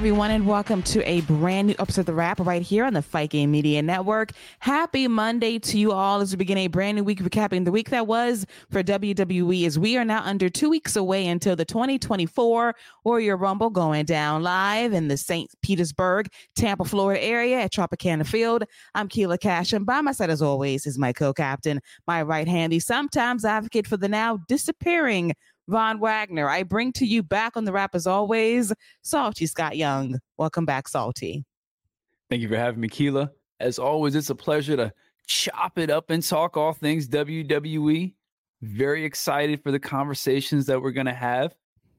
Everyone, and welcome to a brand new episode of The Wrap right here on the Fight Game Media Network. Happy Monday to you all as we begin a brand new week recapping the week that was for WWE as we are now under two weeks away until the 2024 Royal Rumble going down live in the St. Petersburg, Tampa, Florida area at Tropicana Field. I'm Keila Cash, and by my side, as always, is my co-captain, my right hand, sometimes advocate for the now disappearing Von Wagner. I bring to you back on the wrap as always, Salty Scott Young. Welcome back, Salty. Thank you for having me, Keila. As always, it's a pleasure to chop it up and talk all things WWE. Very excited for the conversations that we're gonna have.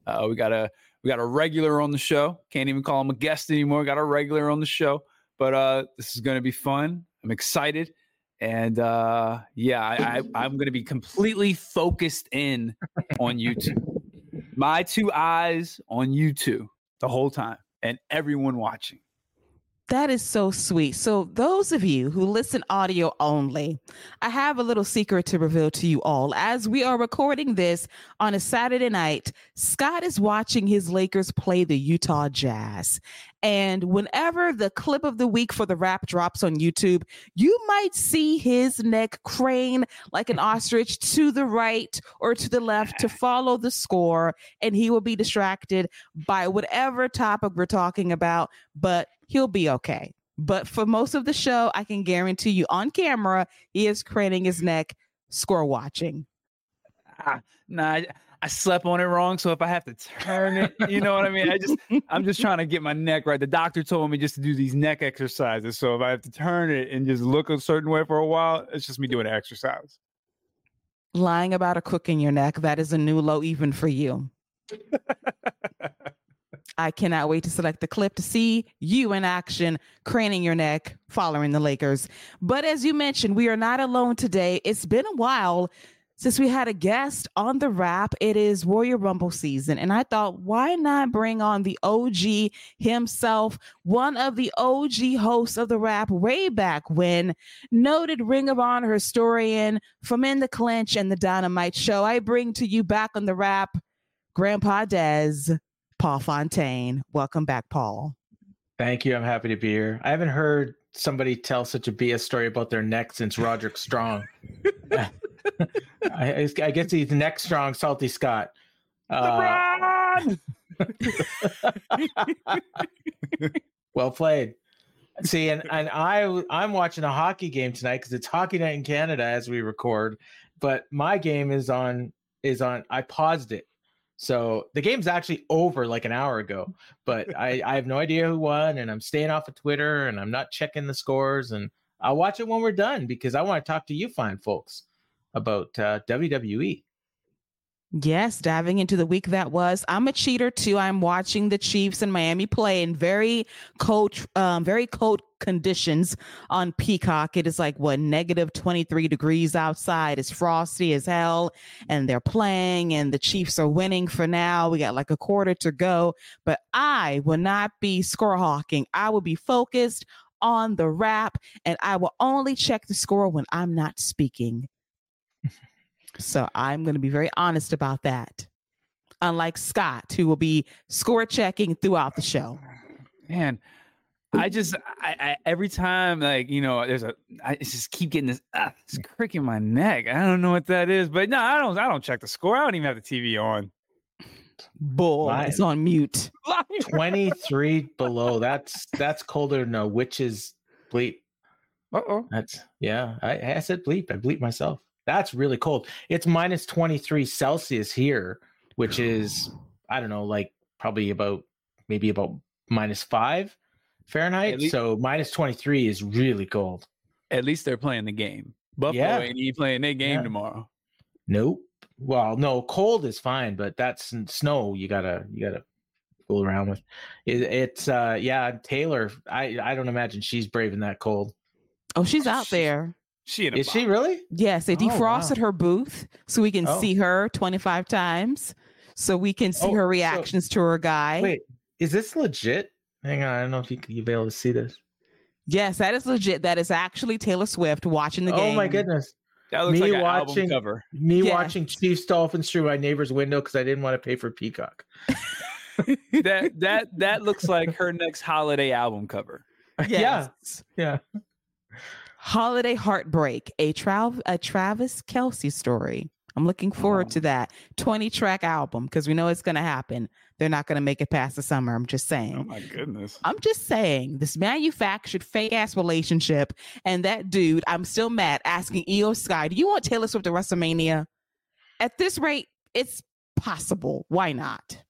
Uh, we got a we got a regular on the show. Can't even call him a guest anymore. Got a regular on the show, but uh, this is gonna be fun. I'm excited. And uh, yeah, I, I, I'm going to be completely focused in on YouTube. My two eyes on YouTube the whole time and everyone watching. That is so sweet. So, those of you who listen audio only, I have a little secret to reveal to you all. As we are recording this on a Saturday night, Scott is watching his Lakers play the Utah Jazz. And whenever the clip of the week for the rap drops on YouTube, you might see his neck crane like an ostrich to the right or to the left to follow the score. And he will be distracted by whatever topic we're talking about. But he'll be okay. But for most of the show, I can guarantee you on camera, he is craning his neck, score watching. Ah, nah, I slept on it wrong. So if I have to turn it, you know what I mean? I just, I'm just trying to get my neck right. The doctor told me just to do these neck exercises. So if I have to turn it and just look a certain way for a while, it's just me doing an exercise. Lying about a crook in your neck, that is a new low even for you. I cannot wait to select the clip to see you in action, craning your neck, following the Lakers. But as you mentioned, we are not alone today. It's been a while since we had a guest on the wrap. It is Royal Rumble season. And I thought, why not bring on the OG himself, one of the OG hosts of the wrap way back when, noted Ring of Honor historian from In the Clinch and the Dynamite Show. I bring to you back on the wrap, Grandpa Dez. Paul Fontaine. Welcome back, Paul. Thank you. I'm happy to be here. I haven't heard somebody tell such a BS story about their neck since Roderick Strong. I, I, guess he's neck strong, Salty Scott. Uh, well played. See, and, and I I'm watching a hockey game tonight because it's hockey night in Canada as we record. But my game is on is on. I paused it so the game's actually over like an hour ago, but I, I have no idea who won, and I'm staying off of Twitter and I'm not checking the scores, and I'll watch it when we're done because I want to talk to you fine folks about uh, WWE. Yes, diving into the week that was. I'm a cheater too. I'm watching the Chiefs and Miami play in very coach, um, very cold conditions on Peacock. It is like what negative 23 degrees outside. It's frosty as hell, and they're playing, and the Chiefs are winning for now. We got like a quarter to go, but I will not be score hawking. I will be focused on the wrap, and I will only check the score when I'm not speaking. So I'm going to be very honest about that. Unlike Scott, who will be score checking throughout the show. Man, I just I, I, every time like you know there's a I just keep getting this ah, this crick in my neck. I don't know what that is, but no, I don't I don't check the score. I don't even have the TV on. Bull, it's on mute. Twenty three below. That's that's colder than a witch's bleep. Uh oh. That's yeah. I, I said bleep. I bleep myself. That's really cold. It's minus 23 Celsius here, which is, I don't know, like probably about maybe about minus five Fahrenheit. Least, so minus 23 is really cold. At least they're playing the game. Buffalo Yeah. ain't even playing their game Yeah. tomorrow. Nope. Well, no, cold is fine, but that's snow. You gotta you gotta fool around with. It, it's uh yeah, Taylor. I I don't imagine she's braving that cold. Oh, she's out She's- there. She in a Is she really? Yes, they Oh, wow. defrosted her booth so we can Oh. see her 25 times. So we can see Oh, her so- reactions to her guy. Wait, is this legit? Hang on, I don't know if you you'll be able to see this. Yes, that is legit. That is actually Taylor Swift watching the oh game. Oh my goodness. That looks Me like an album watching- cover. Me Yes. watching Chiefs Dolphins through my neighbor's window because I didn't want to pay for Peacock. that that that looks like her next holiday album cover. Yeah. Yes. Yeah. Holiday Heartbreak, a, Trav- a Travis Kelce story. I'm looking forward Oh. to that 20 track album because we know it's going to happen. They're not going to make it past the summer. I'm just saying. Oh my goodness. I'm just saying this manufactured fake ass relationship and that dude, I'm still mad asking EO Sky, do you want Taylor Swift to WrestleMania? At this rate, it's possible. Why not?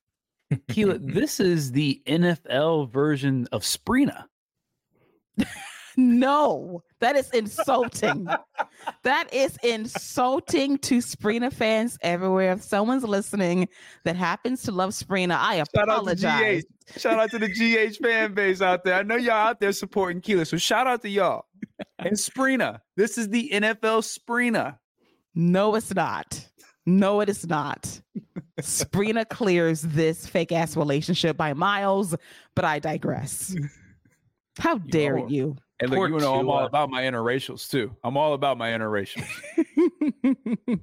Keila, this is the NFL version of Sprina. No, that is insulting. that is insulting to Sprina fans everywhere. If someone's listening that happens to love Sprina, I Shout out apologize. Shout out to the GH fan base out there. I know y'all out there supporting Keila, so shout out to y'all. And Sprina. This is the NFL Sprina. No, it's not. No, it is not. Sprina clears this fake ass relationship by miles, but I digress. How dare are- you? And look, you know I'm all about my interracials too. I'm all about my interracials.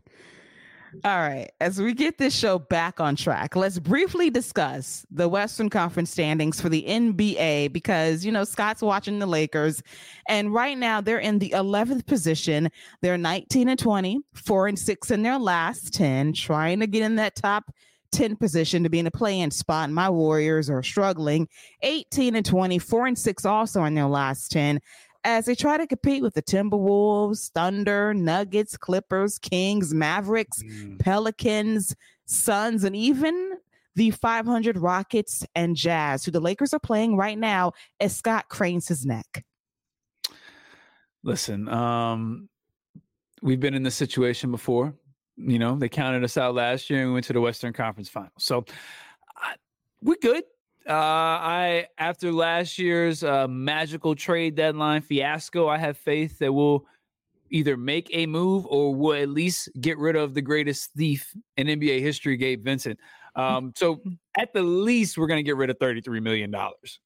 All right. As we get this show back on track, let's briefly discuss the Western Conference standings for the NBA because, you know, Scott's watching the Lakers. And right now they're in the 11th position. They're 19 and 20, four and six in their last 10, trying to get in that top 10 position to be in a play in spot. And my Warriors are struggling 18 and 20, four and six also in their last 10 as they try to compete with the Timberwolves, Thunder, Nuggets, Clippers, Kings, Mavericks, Pelicans, Suns, and even the 500 Rockets and Jazz, who the Lakers are playing right now as Scott cranes his neck. Listen, um, we've been in this situation before. You know, they counted us out last year and we went to the Western Conference Final. So I, we're good. Uh, I after last year's uh, magical trade deadline fiasco, I have faith that we'll either make a move or we'll at least get rid of the greatest thief in NBA history, Gabe Vincent. Um, so at the least, we're going to get rid of thirty-three million dollars.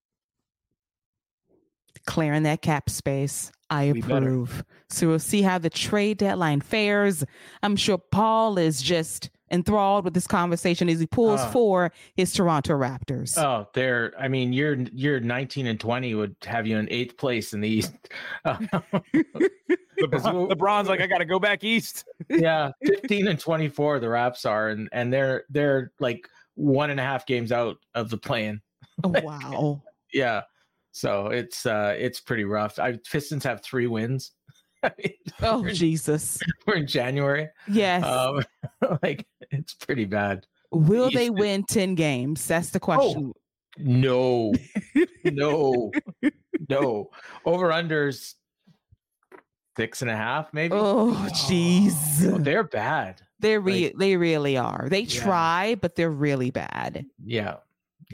Clearing that cap space. I We better. approve. So we'll see how the trade deadline fares. I'm sure Paul is just enthralled with this conversation as he pulls Ah. for his Toronto Raptors. Oh, they're. I mean, you're you're 19 and 20 would have you in eighth place in the East. LeBron, LeBron's like, I got to go back east. yeah, 15 and 24 the Raps are, and and they're they're like one and a half games out of the plan. Oh, wow. Yeah, so it's uh it's pretty rough. I Pistons have three wins. I mean, Oh, in, Jesus. we're in January. Yes. Um, like it's pretty bad. Will they East- win 10 games? That's the question. No, no, no. Over unders six and a half, maybe. Oh, Oh, jeez. they're bad. They're re- they really are. They Yeah. try, but they're really bad. Yeah,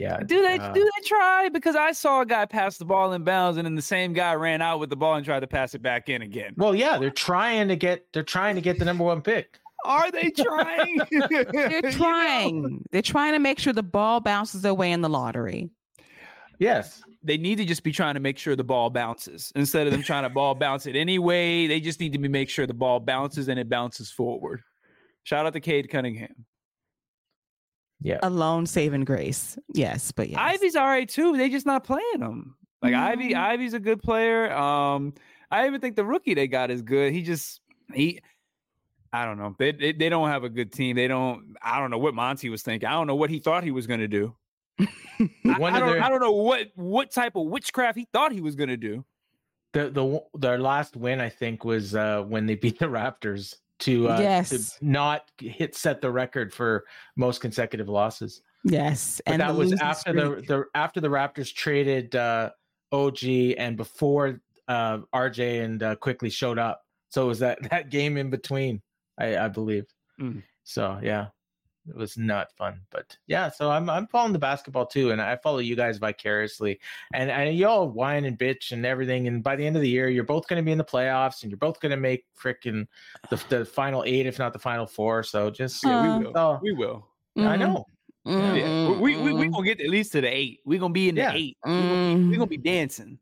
yeah. Do they uh, do they try? Because I saw a guy pass the ball in bounds, and then the same guy ran out with the ball and tried to pass it back in again. Well, yeah, they're trying to get they're trying to get the number one pick. Are they trying? They're trying. They're trying to make sure the ball bounces their way in the lottery. Yes. they need to just be trying to make sure the ball bounces instead of them trying to ball bounce it anyway. They just need to be make sure the ball bounces and it bounces forward. Shout out to Cade Cunningham. Yeah. A lone saving grace. Yes, but yes. Ivey's all right too. They just not playing him. Like Ivey, Ivey's a good player. Um, I even think the rookie they got is good. He just he. I don't know. They, they they don't have a good team. They don't. I don't know what Monty was thinking. I don't know what he thought he was going to do. I, I don't, their- I don't know what what type of witchcraft he thought he was going to do. The the their last win I think was uh when they beat the Raptors to uh Yes. to not hit set the record for most consecutive losses. yes. But and that was losing after the, the after the Raptors traded uh OG and before uh, RJ and uh, Quickley showed up. So it was that that game in between, I, I believe. Mm. So yeah, it was not fun. But yeah, so I'm I'm following the basketball too, and I follow you guys vicariously. And and y'all whine and bitch and everything. And by the end of the year, you're both going to be in the playoffs, and you're both going to make freaking the the final eight, if not the final four. So just Yeah, Uh, we will. Oh. We will. I Mhm. know. Mm, Yeah, we we we mm, gonna get at least to the eight. We gonna be in the Yeah. eight. We gonna, be, we gonna be dancing.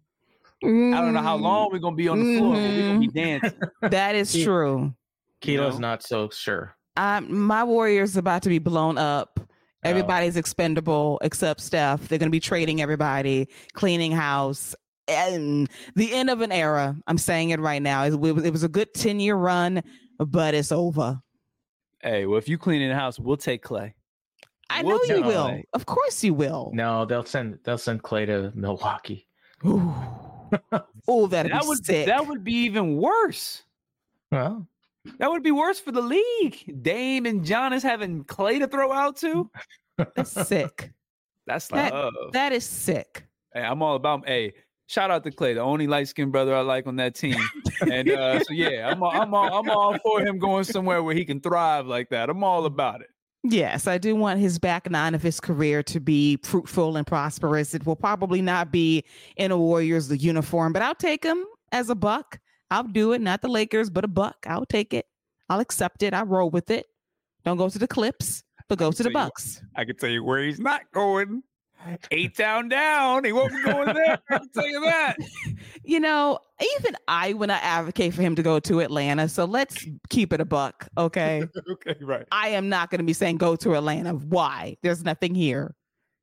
I don't know how long we're gonna be on the floor, but we gonna be dancing. mm. That is Yeah. true. Keila's know? not so sure. Um, my Warriors about to be blown up. Oh. Everybody's expendable except Steph. They're going to be trading everybody, cleaning house, and the end of an era. I'm saying it right now. It, was- it was a good 10 year run, but it's over. Hey, well, if you clean in the house, we'll take Clay. I We'll know you will. Clay. Of course you will. No, they'll send they'll send Clay to Milwaukee. Ooh. Oh, that'd That be would sick. that would be even worse. Well, That would be worse for the league. Dame and Giannis having Clay to throw out to. That's sick. That's That- love. That is sick. Hey, I'm all about. Hey, shout out to Clay, the only light skinned brother I like on that team. and uh, so yeah, I'm all, I'm all, I'm all for him going somewhere where he can thrive like that. I'm all about it. Yes, I do want his back nine of his career to be fruitful and prosperous. It will probably not be in a Warriors uniform, but I'll take him as a buck. I'll do it, not the Lakers, but a buck. I'll take it. I'll accept it. I'll roll with it. Don't go to the Clips, but go to the tell you. Bucks. I can tell you where he's not going. Eight down, down. He won't be going there. I can tell you that. You know, even I when I advocate for him to go to Atlanta. So let's keep it a buck, okay? okay, right. I am not going to be saying go to Atlanta. Why? There's nothing here.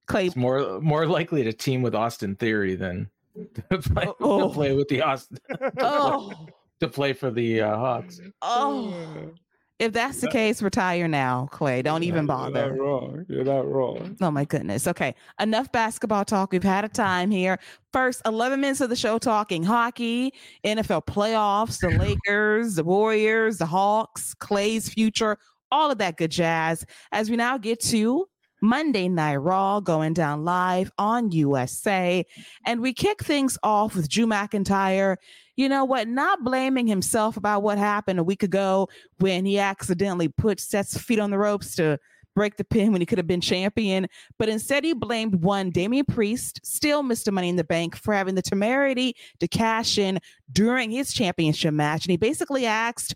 Clay it's more more likely to team with Austin Theory than to play, Oh. to play with the Austin Oh, to play for the uh, Hawks. oh. If that's the case, retire now, Clay. Don't even You're not bother. wrong. You're not wrong. Oh my goodness. Okay. Enough basketball talk. We've had a time here. First 11 minutes of the show talking hockey, NFL playoffs, the Lakers, the Warriors, the Hawks, Clay's future, all of that good jazz. As we now get to Monday Night Raw going down live on USA. And we kick things off with Drew McIntyre. You know what? Not blaming himself about what happened a week ago when he accidentally put Seth's feet on the ropes to break the pin when he could have been champion. But instead, he blamed one Damian Priest, still Mr. Money in the Bank, for having the temerity to cash in during his championship match. And he basically asked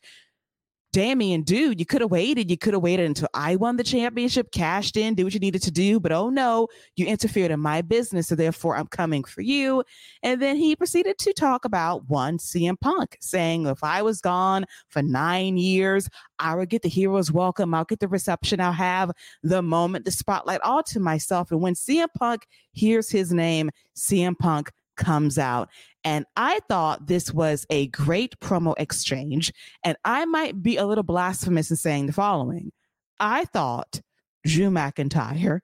Damian, dude, you could have waited. You could have waited until I won the championship, cashed in, did what you needed to do. But oh no, you interfered in my business. So therefore, I'm coming for you. And then he proceeded to talk about one CM Punk, saying, if I was gone for nine years, I would get the hero's welcome. I'll get the reception. I'll have the moment, the spotlight all to myself. And when CM Punk hears his name, CM Punk comes out. And I thought this was a great promo exchange. And I might be a little blasphemous in saying the following I thought Drew McIntyre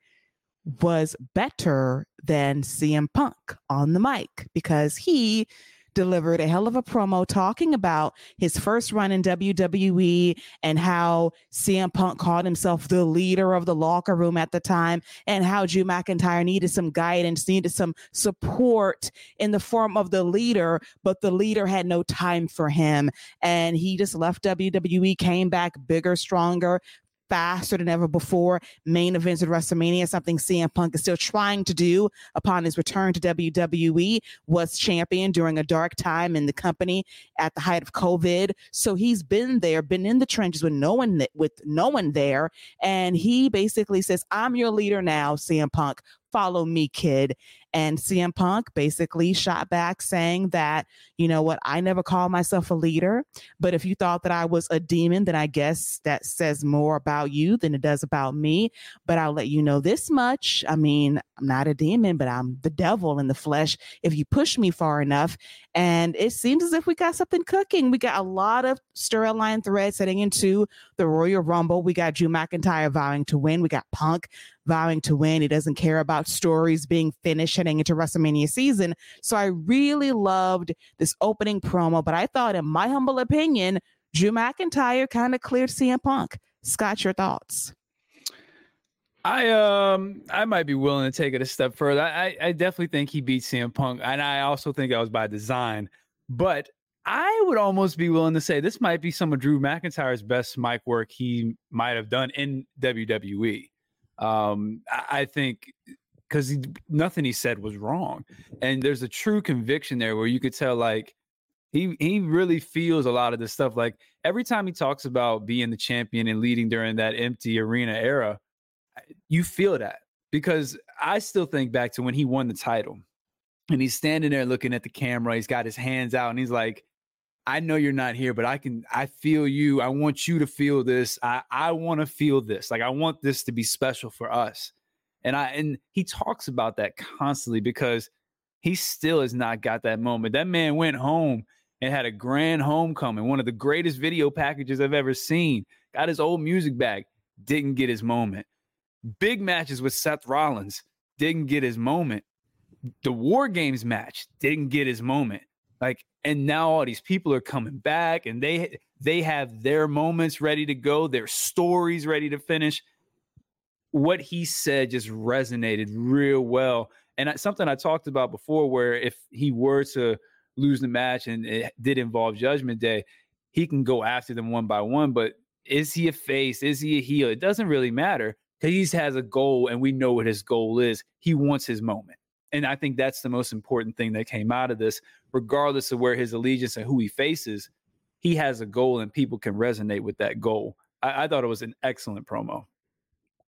was better than CM Punk on the mic because he delivered a hell of a promo talking about his first run in WWE and how CM Punk called himself the leader of the locker room at the time and how Drew McIntyre needed some guidance, needed some support in the form of the leader, but the leader had no time for him. And he just left WWE, came back bigger, stronger, faster than ever before. Main events at WrestleMania, something CM Punk is still trying to do upon his return to WWE, was champion during a dark time in the company at the height of COVID. So he's been there, been in the trenches with no one th- with no one there. And he basically says, I'm your leader now, CM Punk. Follow me, kid. And CM Punk basically shot back saying that, you know what, I never called myself a leader. But if you thought that I was a demon, then I guess that says more about you than it does about me. But I'll let you know this much. I mean, I'm not a demon, but I'm the devil in the flesh if you push me far enough. And it seems as if we got something cooking. We got a lot of storyline threads heading into the Royal Rumble. We got Drew McIntyre vowing to win. We got Punk vowing to win. He doesn't care about stories being finished heading into WrestleMania season. So I really loved this opening promo, but I thought, in my humble opinion, Drew McIntyre kind of cleared CM Punk. Scott, your thoughts? I um I might be willing to take it a step further. I I definitely think he beat CM Punk, and I also think that was by design. But I would almost be willing to say this might be some of Drew McIntyre's best mic work he might have done in WWE. Um, I, I think because nothing he said was wrong, and there's a true conviction there where you could tell like he he really feels a lot of this stuff. Like every time he talks about being the champion and leading during that empty arena era, you feel that because I still think back to when he won the title and he's standing there looking at the camera. He's got his hands out and he's like, I know you're not here, but I can, I feel you. I want you to feel this. I, I want to feel this. Like, I want this to be special for us. And I, and he talks about that constantly because he still has not got that moment. That man went home and had a grand homecoming, one of the greatest video packages I've ever seen. Got his old music back, didn't get his moment. Big matches with Seth Rollins, didn't get his moment. The War Games match didn't get his moment. Like, and now all these people are coming back and they they have their moments ready to go, their stories ready to finish. What he said just resonated real well. And something I talked about before, where if he were to lose the match and it did involve Judgment Day, he can go after them one by one. But is he a face? Is he a heel? It doesn't really matter because he has a goal and we know what his goal is. He wants his moment. And I think that's the most important thing that came out of this, regardless of where his allegiance and who he faces. He has a goal and people can resonate with that goal. I, I thought it was an excellent promo.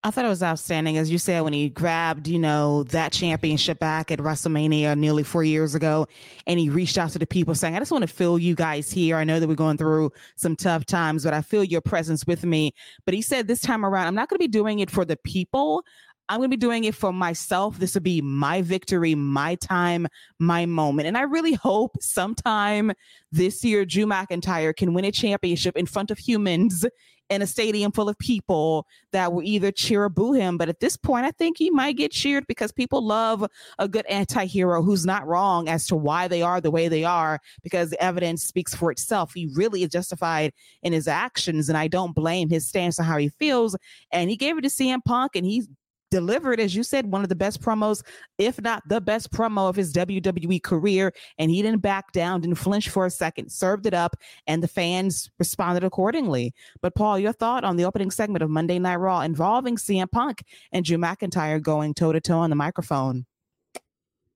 I thought it was outstanding, as you said, when he grabbed, you know, that championship back at WrestleMania nearly four years ago, and he reached out to the people saying, "I just want to feel you guys here. I know that we're going through some tough times, but I feel your presence with me." But he said this time around, "I'm not going to be doing it for the people. I'm going to be doing it for myself. This will be my victory, my time, my moment. And I really hope sometime this year, Drew McIntyre can win a championship in front of humans in a stadium full of people that will either cheer or boo him. But at this point, I think he might get cheered because people love a good anti hero who's not wrong as to why they are the way they are because the evidence speaks for itself. He really is justified in his actions, and I don't blame his stance on how he feels. And he gave it to CM Punk, and he's delivered, as you said, one of the best promos, if not the best promo of his WWE career. And he didn't back down, didn't flinch for a second, served it up, and the fans responded accordingly. But Paul, your thought on the opening segment of Monday Night Raw involving CM Punk and Drew McIntyre going toe to toe on the microphone?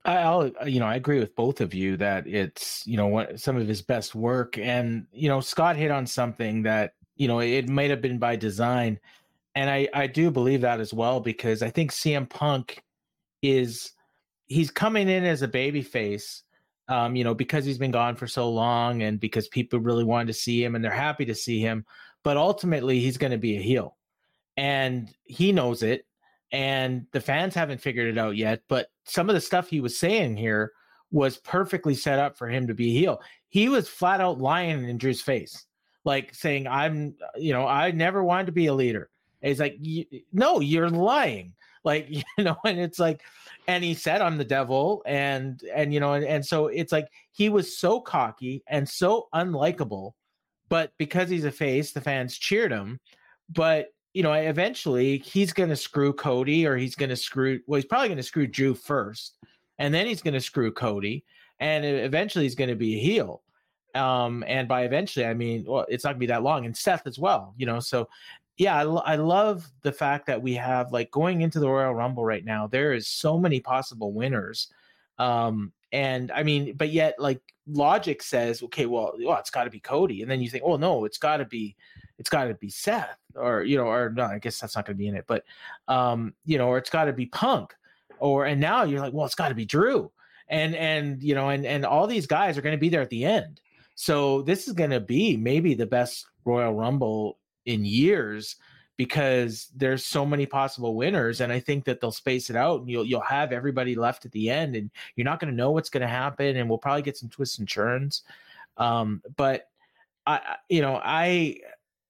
I'll, you know, I agree with both of you that it's, you know, what some of his best work. And, you know, Scott hit on something that, you know, it might have been by design and I I do believe that as well because I think CM Punk is he's coming in as a baby face um, you know, because he's been gone for so long and because people really wanted to see him and they're happy to see him. But ultimately, he's going to be a heel. And he knows it. And the fans haven't figured it out yet. But some of the stuff he was saying here was perfectly set up for him to be a heel. He was flat out lying in Drew's face, like saying, I'm, you know, I never wanted to be a leader. And he's like, no, you're lying. Like, you know, and it's like, and he said, I'm the devil. And, and, you know, and, and so it's like he was so cocky and so unlikable. But because he's a face, the fans cheered him. But, you know, eventually he's going to screw Cody or he's going to screw, well, he's probably going to screw Drew first. And then he's going to screw Cody. And eventually he's going to be a heel um and by eventually i mean well it's not gonna be that long and seth as well you know so yeah, I, I love the fact that we have like going into the Royal Rumble right now. There is so many possible winners, um, and I mean, but yet like logic says, okay, well, well it's got to be Cody, and then you think, oh no, it's got to be, it's got to be Seth, or you know, or no, I guess that's not going to be in it, but um, you know, or it's got to be Punk, or and now you're like, well, it's got to be Drew, and and you know, and and all these guys are going to be there at the end. So this is going to be maybe the best Royal Rumble in years because there's so many possible winners and I think that they'll space it out and you'll you'll have everybody left at the end and you're not going to know what's going to happen and we'll probably get some twists and turns um, but I you know I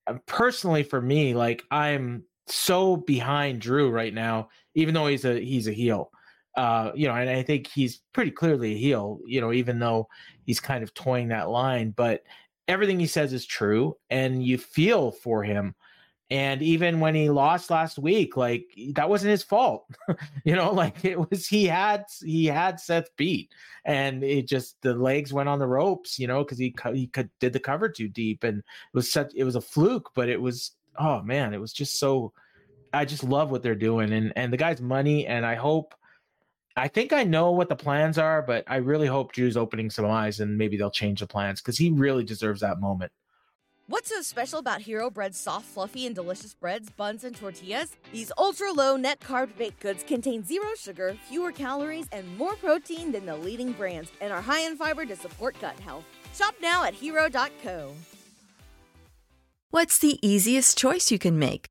uh, personally for me like I'm so behind Drew right now even though he's a he's a heel uh, you know, and I think he's pretty clearly a heel, you know, even though he's kind of toying that line. But everything he says is true and you feel for him And even when he lost last week, like that wasn't his fault. you know, like it was he had he had Seth beat, and it just the legs went on the ropes. You know, because he he could did the cover too deep, and it was such it was a fluke, but it was oh man, it was just so. I just love what they're doing, and and the guy's money, and I hope. I think I know what the plans are, but I really hope Drew's opening some eyes and maybe they'll change the plans because he really deserves that moment. What's so special about Hero Bread's soft, fluffy, and delicious breads, buns, and tortillas? These ultra low net carb baked goods contain zero sugar, fewer calories, and more protein than the leading brands, and are high in fiber to support gut health. Shop now at hero.co. What's the easiest choice you can make?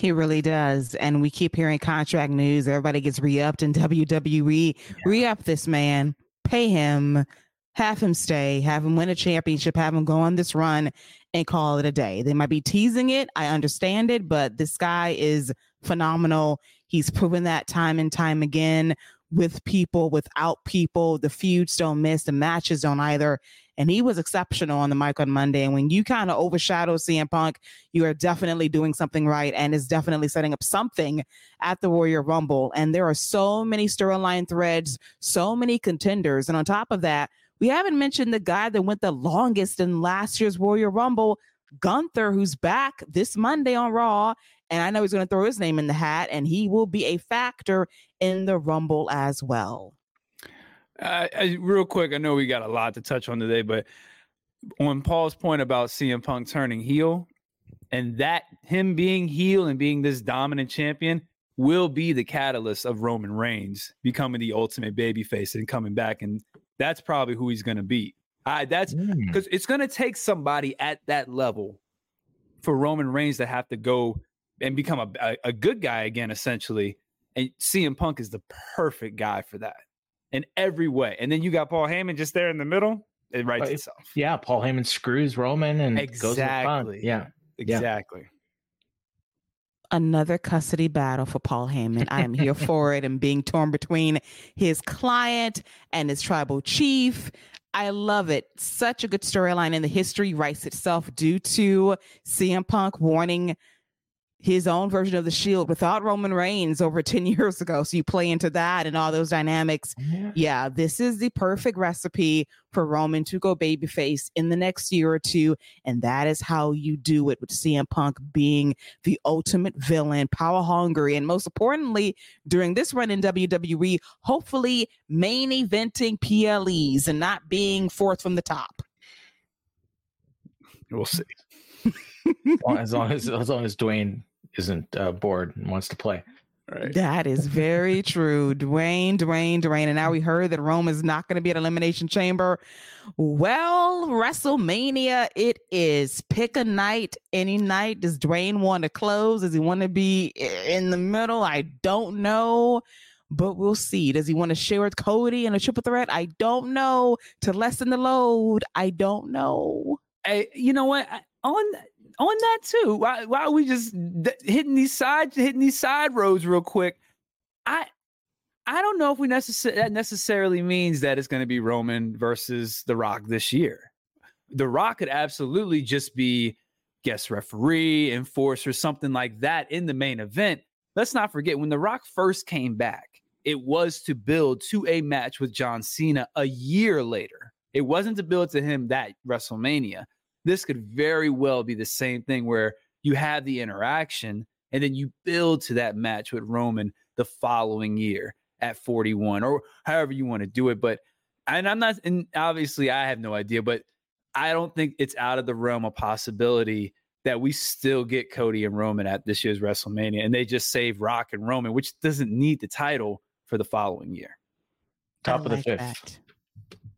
He really does. And we keep hearing contract news. Everybody gets re upped in WWE. Re up this man, pay him, have him stay, have him win a championship, have him go on this run and call it a day. They might be teasing it. I understand it, but this guy is phenomenal. He's proven that time and time again with people, without people. The feuds don't miss, the matches don't either and he was exceptional on the mic on Monday. And when you kind of overshadow CM Punk, you are definitely doing something right and is definitely setting up something at the Royal Rumble. And there are so many storyline threads, so many contenders. And on top of that, we haven't mentioned the guy that went the longest in last year's Royal Rumble, Gunther, who's back this Monday on Raw. And I know he's going to throw his name in the hat, and he will be a factor in the Rumble as well. Uh, real quick, I know we got a lot to touch on today, but on Paul's point about CM Punk turning heel, and that him being heel and being this dominant champion will be the catalyst of Roman Reigns becoming the ultimate babyface and coming back, and that's probably who he's going to beat. I that's because mm. it's going to take somebody at that level for Roman Reigns to have to go and become a, a, a good guy again, essentially. And CM Punk is the perfect guy for that in every way. And then you got Paul Heyman just there in the middle. It writes itself. Yeah, Paul Heyman screws Roman and goes exactly. Yeah, exactly. Another custody battle for Paul Heyman. I am here for it and being torn between his client and his tribal chief. I love it. Such a good storyline, and the history writes itself due to CM Punk warning his own version of the Shield without Roman Reigns over 10 years ago. So you play into that and all those dynamics. Yeah, yeah this is the perfect recipe for Roman to go babyface in the next year or two. And that is how you do it with CM Punk being the ultimate villain, power hungry, and most importantly, during this run in WWE, hopefully main eventing PLEs and not being fourth from the top. We'll see. as long as as long as Dwayne isn't uh, bored and wants to play. Right. That is very true. Dwayne, Dwayne, Dwayne. And now we heard that Rome is not going to be at Elimination Chamber. Well, WrestleMania it is. Pick a night, any night. Does Dwayne want to close? Does he want to be in the middle? I don't know, but we'll see. Does he want to share with Cody in a triple threat? I don't know. To lessen the load, I don't know. Hey, you know what? On on that too. Why why are we just hitting these side hitting these side roads real quick? I I don't know if we necessarily that necessarily means that it's going to be Roman versus The Rock this year. The Rock could absolutely just be guest referee, enforcer, something like that in the main event. Let's not forget when The Rock first came back, it was to build to a match with John Cena a year later. It wasn't to build to him that WrestleMania. This could very well be the same thing where you have the interaction and then you build to that match with Roman the following year at 41 or however you want to do it. But and I'm not, and obviously I have no idea, but I don't think it's out of the realm of possibility that we still get Cody and Roman at this year's WrestleMania and they just save Rock and Roman, which doesn't need the title for the following year. Top of the fifth. That.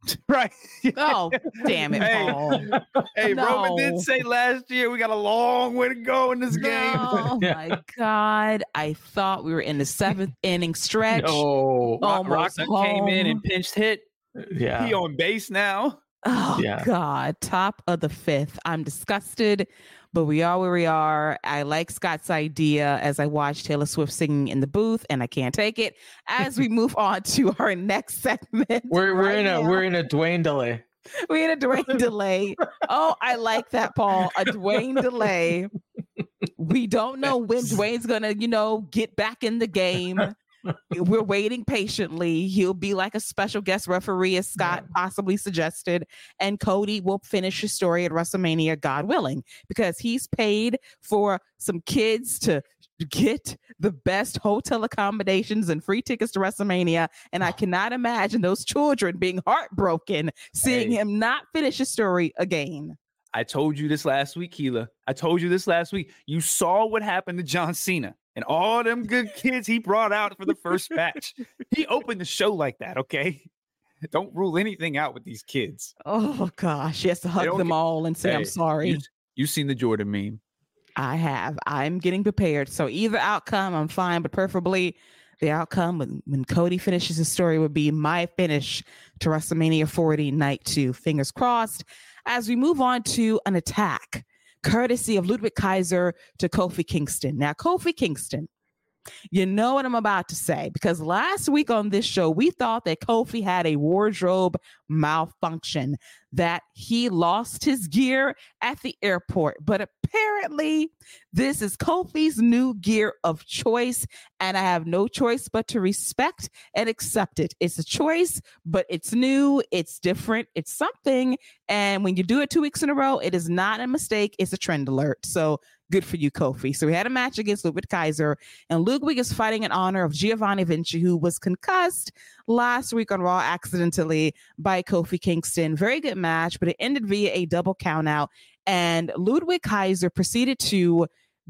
right. oh, damn it, hey, Paul. Hey, no. Roman did say last year we got a long way to go in this no, game. Oh my God. I thought we were in the seventh inning stretch. No. Oh Rock, Rock came in and pinched hit. Yeah. He on base now. Oh yeah. God. Top of the fifth. I'm disgusted but we are where we are. I like Scott's idea as I watch Taylor Swift singing in the booth, and I can't take it. As we move on to our next segment, we're we're in a we're in a Dwayne delay. We're in a Dwayne delay. Oh, I like that, Paul. A Dwayne delay. We don't know when Dwayne's gonna, you know, get back in the game. We're waiting patiently. He'll be like a special guest referee, as Scott yeah. possibly suggested. And Cody will finish his story at WrestleMania, God willing, because he's paid for some kids to get the best hotel accommodations and free tickets to WrestleMania. And I cannot imagine those children being heartbroken seeing hey. him not finish his story again. I told you this last week, Keila. I told you this last week. You saw what happened to John Cena and all them good kids he brought out for the first batch. He opened the show like that, okay? Don't rule anything out with these kids. Oh gosh, he has to hug them get, all and say hey, I'm sorry. You, you seen the Jordan meme? I have. I'm getting prepared. So either outcome, I'm fine, but preferably the outcome when, when Cody finishes his story would be my finish to WrestleMania 40 night two. Fingers crossed. As we move on to an attack courtesy of Ludwig Kaiser to Kofi Kingston. Now, Kofi Kingston, you know what I'm about to say because last week on this show, we thought that Kofi had a wardrobe malfunction, that he lost his gear at the airport. But apparently, this is Kofi's new gear of choice, and I have no choice but to respect and accept it. It's a choice, but it's new, it's different, it's something. And when you do it two weeks in a row, it is not a mistake, it's a trend alert. So good for you, Kofi. So we had a match against Ludwig Kaiser, and Ludwig is fighting in honor of Giovanni Vinci, who was concussed last week on Raw accidentally by Kofi Kingston. Very good match, but it ended via a double countout. And Ludwig Kaiser proceeded to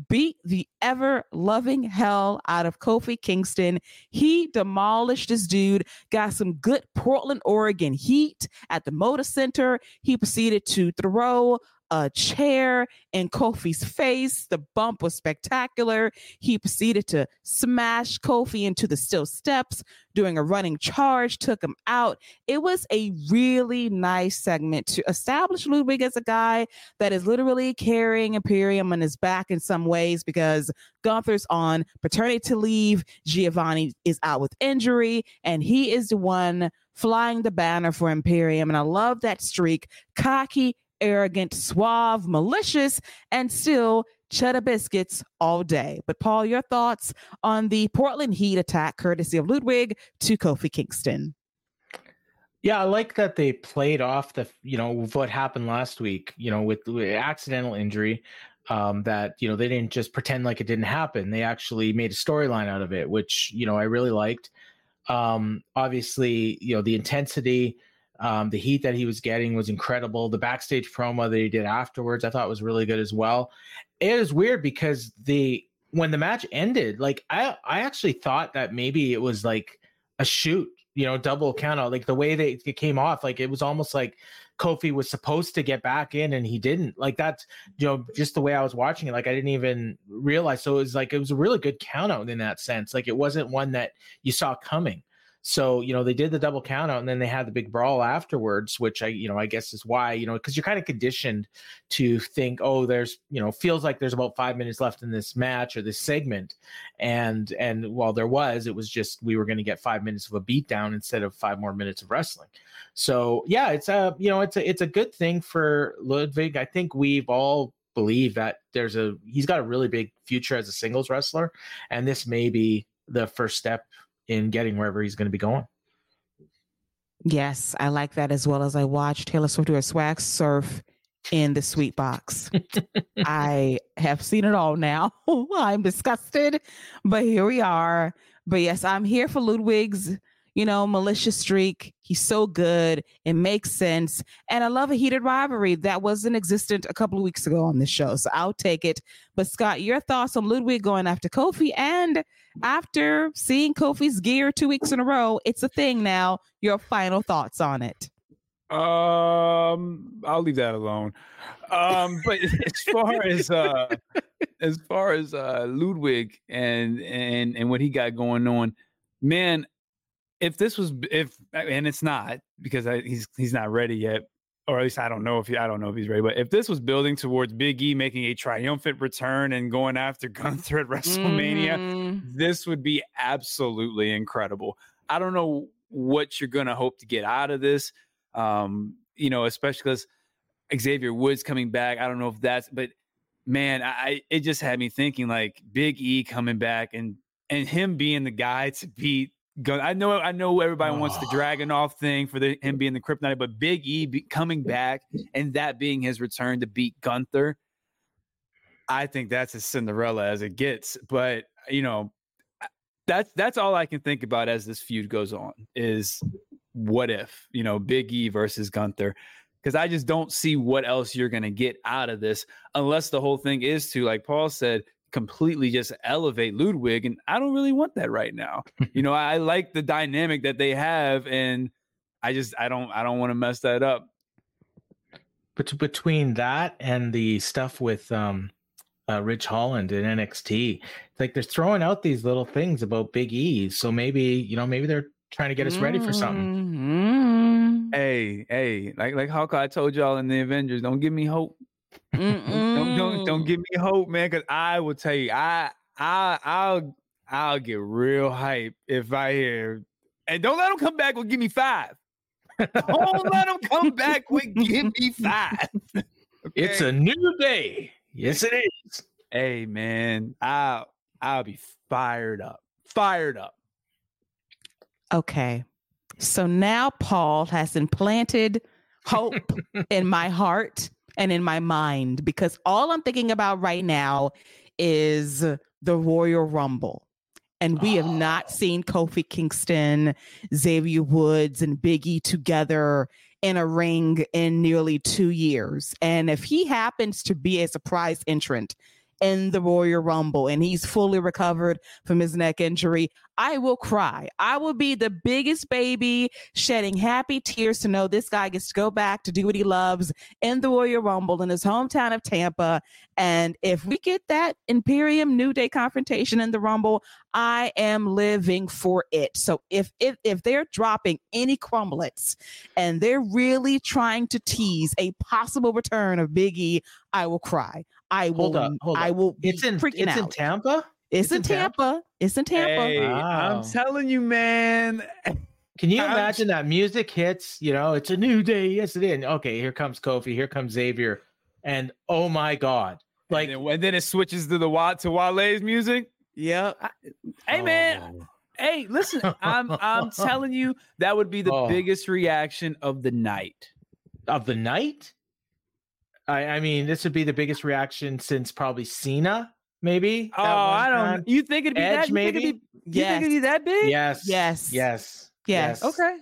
beat the ever loving hell out of Kofi Kingston. He demolished this dude, got some good Portland, Oregon heat at the Moda Center. He proceeded to throw a chair in Kofi's face. The bump was spectacular. He proceeded to smash Kofi into the steel steps, doing a running charge, took him out. It was a really nice segment to establish Ludwig as a guy that is literally carrying Imperium on his back in some ways because Gunther's on paternity leave. Giovanni is out with injury, and he is the one flying the banner for Imperium. And I love that streak. Cocky, arrogant, suave, malicious, and still cheddar biscuits all day. But Paul, your thoughts on the Portland Heat attack, courtesy of Ludwig to Kofi Kingston? Yeah, I like that they played off the, you know, what happened last week, you know, with, with accidental injury. Um, that you know they didn't just pretend like it didn't happen. They actually made a storyline out of it, which you know I really liked. Um, obviously, you know the intensity um, the heat that he was getting was incredible. The backstage promo that he did afterwards, I thought was really good as well. It is weird because the when the match ended, like I I actually thought that maybe it was like a shoot, you know, double count out. Like the way that it came off, like it was almost like Kofi was supposed to get back in and he didn't. Like that's you know just the way I was watching it. Like I didn't even realize. So it was like it was a really good count out in that sense. Like it wasn't one that you saw coming. So, you know, they did the double count out and then they had the big brawl afterwards, which I, you know, I guess is why, you know, because you're kind of conditioned to think, oh, there's, you know, feels like there's about five minutes left in this match or this segment. And and while there was, it was just we were going to get five minutes of a beatdown instead of five more minutes of wrestling. So yeah, it's a you know, it's a it's a good thing for Ludwig. I think we've all believe that there's a he's got a really big future as a singles wrestler, and this may be the first step in getting wherever he's going to be going. Yes, I like that as well as I watched Taylor Swift do a swag surf in the sweet box. I have seen it all now. I'm disgusted, but here we are. But yes, I'm here for Ludwig's you know, malicious streak. He's so good. It makes sense. And I love a heated rivalry that wasn't existent a couple of weeks ago on this show. So I'll take it. But Scott, your thoughts on Ludwig going after Kofi and after seeing Kofi's gear two weeks in a row, it's a thing now. Your final thoughts on it. Um, I'll leave that alone. Um, but as far as uh as far as uh Ludwig and and and what he got going on, man, if this was if and it's not because I, he's he's not ready yet, or at least I don't know if he, I don't know if he's ready. But if this was building towards Big E making a triumphant return and going after Gunther at WrestleMania, Mm, this would be absolutely incredible. I don't know what you're gonna hope to get out of this. Um, you know, especially because Xavier Woods coming back. I don't know if that's, but man, I it just had me thinking like Big E coming back and and him being the guy to beat Gun. I know I know everybody wants the ah. Dragonoff thing for the him being the Kryptonite, but Big E be, coming back and that being his return to beat Gunther, I think that's as Cinderella as it gets. But you know, that's that's all I can think about as this feud goes on is what if you know Big E versus Gunther because I just don't see what else you're going to get out of this unless the whole thing is to, like Paul said, completely just elevate Ludwig. And I don't really want that right now. you know, I like the dynamic that they have, and I just I don't I don't want to mess that up. But between that and the stuff with um uh, Ridge Holland in NXT, it's like they're throwing out these little things about Big E. So maybe you know maybe they're trying to get us ready for something. mm, Hey, hey, like like Hawkeye told y'all in the Avengers, don't give me hope. Don't don't don't give me hope, man. Because I will tell you, I I I'll I'll get real hype if I hear. And don't let them come back with give me five. don't let them come back with give me five. It's a new day. Yes, it is. hey man, I'll I'll be fired up, fired up. Okay. So now Paul has implanted hope in my heart and in my mind because all I'm thinking about right now is the Royal Rumble. And we have not Oh. seen Kofi Kingston, Xavier Woods, and Biggie together in a ring in nearly two years. And if he happens to be a surprise entrant in the Royal Rumble and he's fully recovered from his neck injury, I will cry. I will be the biggest baby shedding happy tears to know this guy gets to go back to do what he loves in the Royal Rumble in his hometown of Tampa. And if we get that Imperium New Day confrontation in the Rumble, I am living for it. So if if if they're dropping any crumblets and they're really trying to tease a possible return of Biggie, I will cry. I will Hold up, hold I will be It's in freaking it's in. Tampa. it's, it's in in Tampa? Tampa. It's in Tampa. Hey, Wow. I'm telling you, man. Can you imagine that music hits? You know, it's a new day. Yes, it is. Okay, here comes Kofi. Here comes Xavier, and oh my God! Like, and, then, and then it switches to the Wa- to Wale's music. Yep. Hey oh. man, oh. hey, listen, I'm I'm telling you that would be the Oh. biggest reaction of the night. of the night. I, I mean, this would be the biggest reaction since probably Cena, maybe. Oh, I don't. time. You think it'd be Edge, that? You think it'd maybe? be, you Yes. think it'd be that big? Yes. Yes. Yes. Yes. Okay.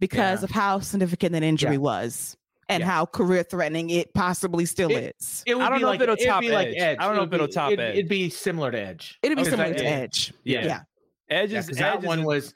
because Yeah. of how significant that injury Yeah. was and Yeah. how career threatening it possibly still It- is. It would I don't be know if like, it'll it'd top be like Edge. Edge. I don't It know if it'll be- top it'd, Edge. It'd be similar to Edge. It'd be Okay, similar to yeah. Edge. Yeah. Yeah. Edge Yeah, is 'cause Edge that is one a- was.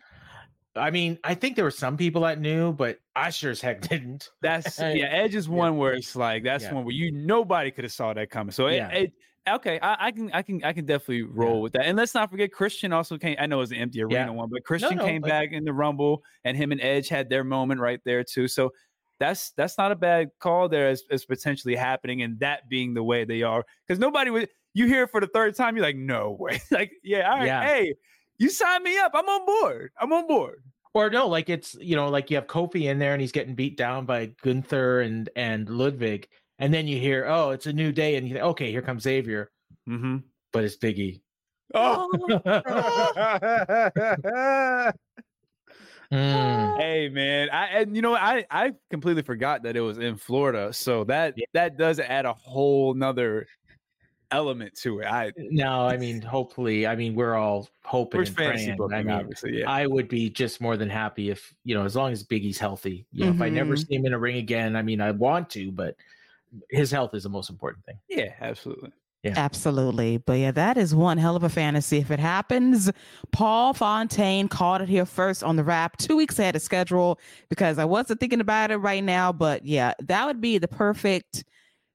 I mean, I think there were some people that knew, but I sure as heck didn't. That's yeah. Edge is one where it's like that's Yeah. one where you nobody could have saw that coming. So it, Yeah. it, Okay, I, I, can I can I can definitely roll yeah. with that. And let's not forget Christian also came. I know it was an empty arena yeah. one, but Christian no, no, came but... back in the Rumble, and him and Edge had their moment right there too. So that's that's not a bad call there as, as potentially happening, and that being the way they are. Because nobody would you hear it for the third time, you're like, no way. like, yeah, all right, yeah. hey, you sign me up. I'm on board. I'm on board. Or no, like it's you know, like you have Kofi in there and he's getting beat down by Gunther and and Ludwig, and then you hear, oh, it's a new day, and you think, okay, here comes Xavier, mm-hmm. but it's Biggie. Oh. mm. Hey man, I and you know I I completely forgot that it was in Florida, so that yeah. that does add a whole nother element to it. I no, I mean, hopefully, I mean, we're all hoping we're and praying. Booking, I mean, obviously, yeah. I would be just more than happy if you know, as long as Big E's healthy. You know, mm-hmm. if I never mm-hmm. see him in a ring again, I mean, I want to, but his health is the most important thing. Yeah, absolutely. Yeah. Absolutely. But yeah, that is one hell of a fantasy. If it happens, Paul Fontaine called it here first on the wrap, two weeks ahead of schedule, because I wasn't thinking about it right now. But yeah, that would be the perfect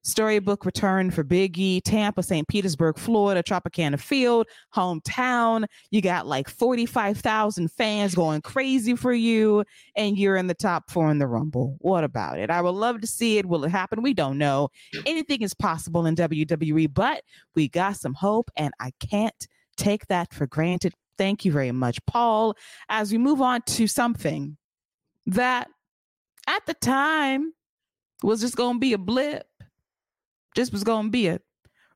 Storybook return for Biggie, Tampa, St. Petersburg, Florida, Tropicana Field, hometown. You got like 45,000 fans going crazy for you, and you're in the top four in the Rumble. What about it? I would love to see it. Will it happen? We don't know. Anything is possible in WWE, but we got some hope, and I can't take that for granted. Thank you very much, Paul. As we move on to something that at the time was just going to be a blip this was going to be a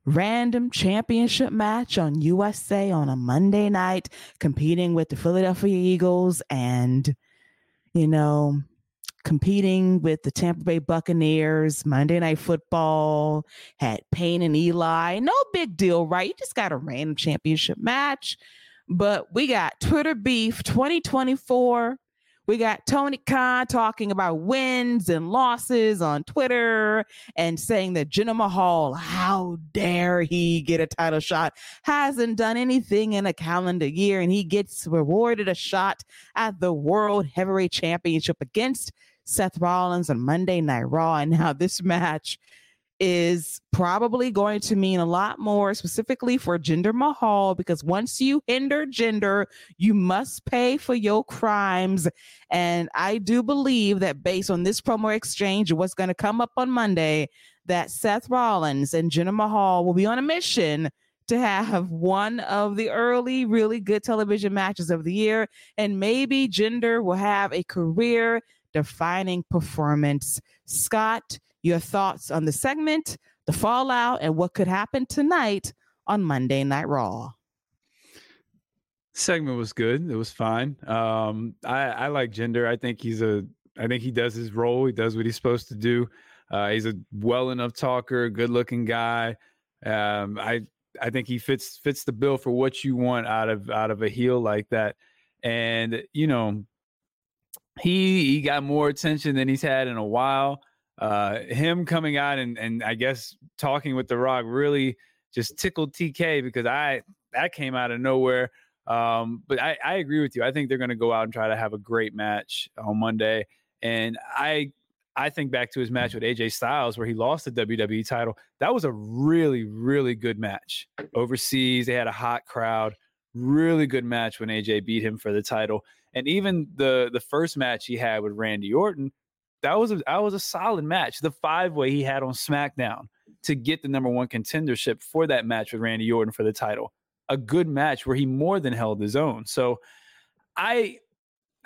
random championship match on USA on a Monday night, competing with the Philadelphia Eagles and, you know, competing with the Tampa Bay Buccaneers, Monday Night Football, had Peyton and Eli. No big deal, right? You just got a random championship match. But we got Twitter Beef 2024 we got Tony Khan talking about wins and losses on Twitter and saying that Jinder Mahal, how dare he get a title shot, hasn't done anything in a calendar year, and he gets rewarded a shot at the World Heavyweight Championship against Seth Rollins on Monday Night Raw. And now this match is probably going to mean a lot more specifically for Jinder Mahal because once you hinder Jinder, you must pay for your crimes. And I do believe that based on this promo exchange, what's going to come up on Monday, that Seth Rollins and Jinder Mahal will be on a mission to have one of the early, really good television matches of the year. And maybe Jinder will have a career defining performance. Scott, your thoughts on the segment, the fallout, and what could happen tonight on Monday Night Raw. Segment was good. It was fine. Um, I, I like Jinder. I think he's a. I think he does his role. He does what he's supposed to do. Uh, he's a well enough talker, good looking guy. Um, I I think he fits fits the bill for what you want out of out of a heel like that. And you know, he he got more attention than he's had in a while uh, him coming out and and I guess talking with The Rock really just tickled TK because I that came out of nowhere. Um, but I, I agree with you. I think they're going to go out and try to have a great match on Monday. And I I think back to his match with AJ Styles where he lost the WWE title. That was a really really good match overseas. They had a hot crowd. Really good match when AJ beat him for the title. And even the the first match he had with Randy Orton that was a that was a solid match. The five way he had on SmackDown to get the number one contendership for that match with Randy Orton for the title. A good match where he more than held his own. So I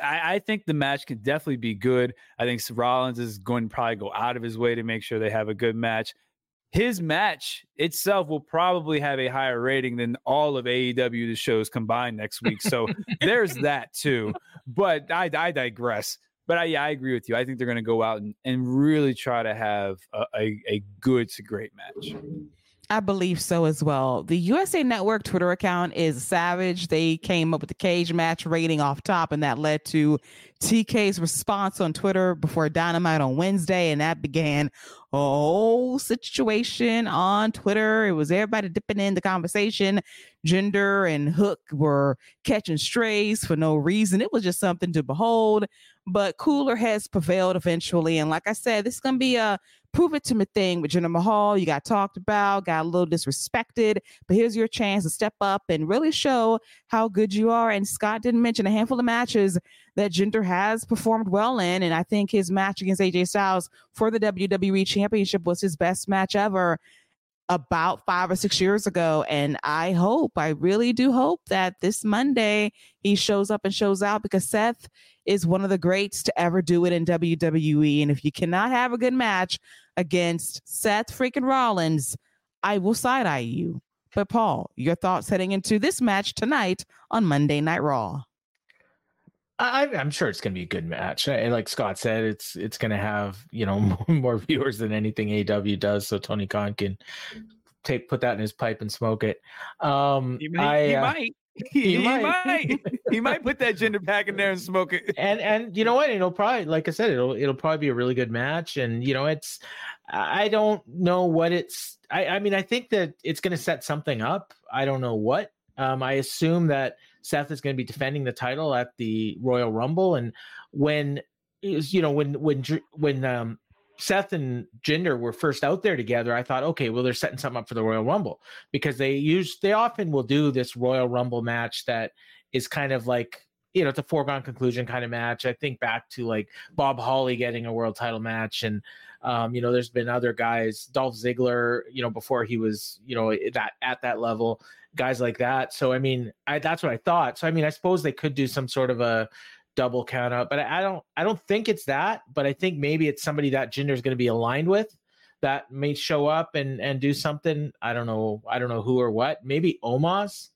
I, I think the match can definitely be good. I think Rollins is going to probably go out of his way to make sure they have a good match. His match itself will probably have a higher rating than all of AEW the shows combined next week. So there's that too. But I, I digress but I, yeah, I agree with you. I think they're going to go out and, and really try to have a, a, a good to great match. I believe so as well. The USA Network Twitter account is savage. They came up with the cage match rating off top, and that led to TK's response on Twitter before Dynamite on Wednesday, and that began a whole situation on Twitter. It was everybody dipping in the conversation. Jinder and Hook were catching strays for no reason. It was just something to behold. But cooler heads prevailed eventually. And like I said, this is going to be a prove it to me thing with Jinder Mahal. You got talked about, got a little disrespected, but here's your chance to step up and really show how good you are. And Scott didn't mention a handful of matches that Jinder has performed well in. And I think his match against AJ Styles for the WWE Championship was his best match ever about five or six years ago. And I hope, I really do hope that this Monday he shows up and shows out because Seth is one of the greats to ever do it in WWE. And if you cannot have a good match against Seth freaking Rollins, I will side eye you. But Paul, your thoughts heading into this match tonight on Monday Night Raw? I, am sure it's going to be a good match. like Scott said, it's it's going to have you know more, more, viewers than anything AEW does. So Tony Khan can take put that in his pipe and smoke it. Um, he, may, I, he uh, might. He, he, might. might. he might put that Jinder pack in there and smoke it. And and you know what? It'll probably, like I said, it'll it'll probably be a really good match. And you know, it's I don't know what it's. I I mean, I think that it's going to set something up. I don't know what. Um, I assume that Seth is going to be defending the title at the Royal Rumble, and when you know when when when um, Seth and Jinder were first out there together, I thought, okay, well they're setting something up for the Royal Rumble because they use they often will do this Royal Rumble match that is kind of like you know it's a foregone conclusion kind of match. I think back to like Bob Holly getting a world title match and. Um, you know, there's been other guys, Dolph Ziggler, you know, before he was, you know, that at that level, guys like that. So I mean, I, that's what I thought. So I mean, I suppose they could do some sort of a double count out, but I, I don't I don't think it's that. But I think maybe it's somebody that Jinder is going to be aligned with that may show up and and do something. I don't know. I don't know who or what. Maybe Omos.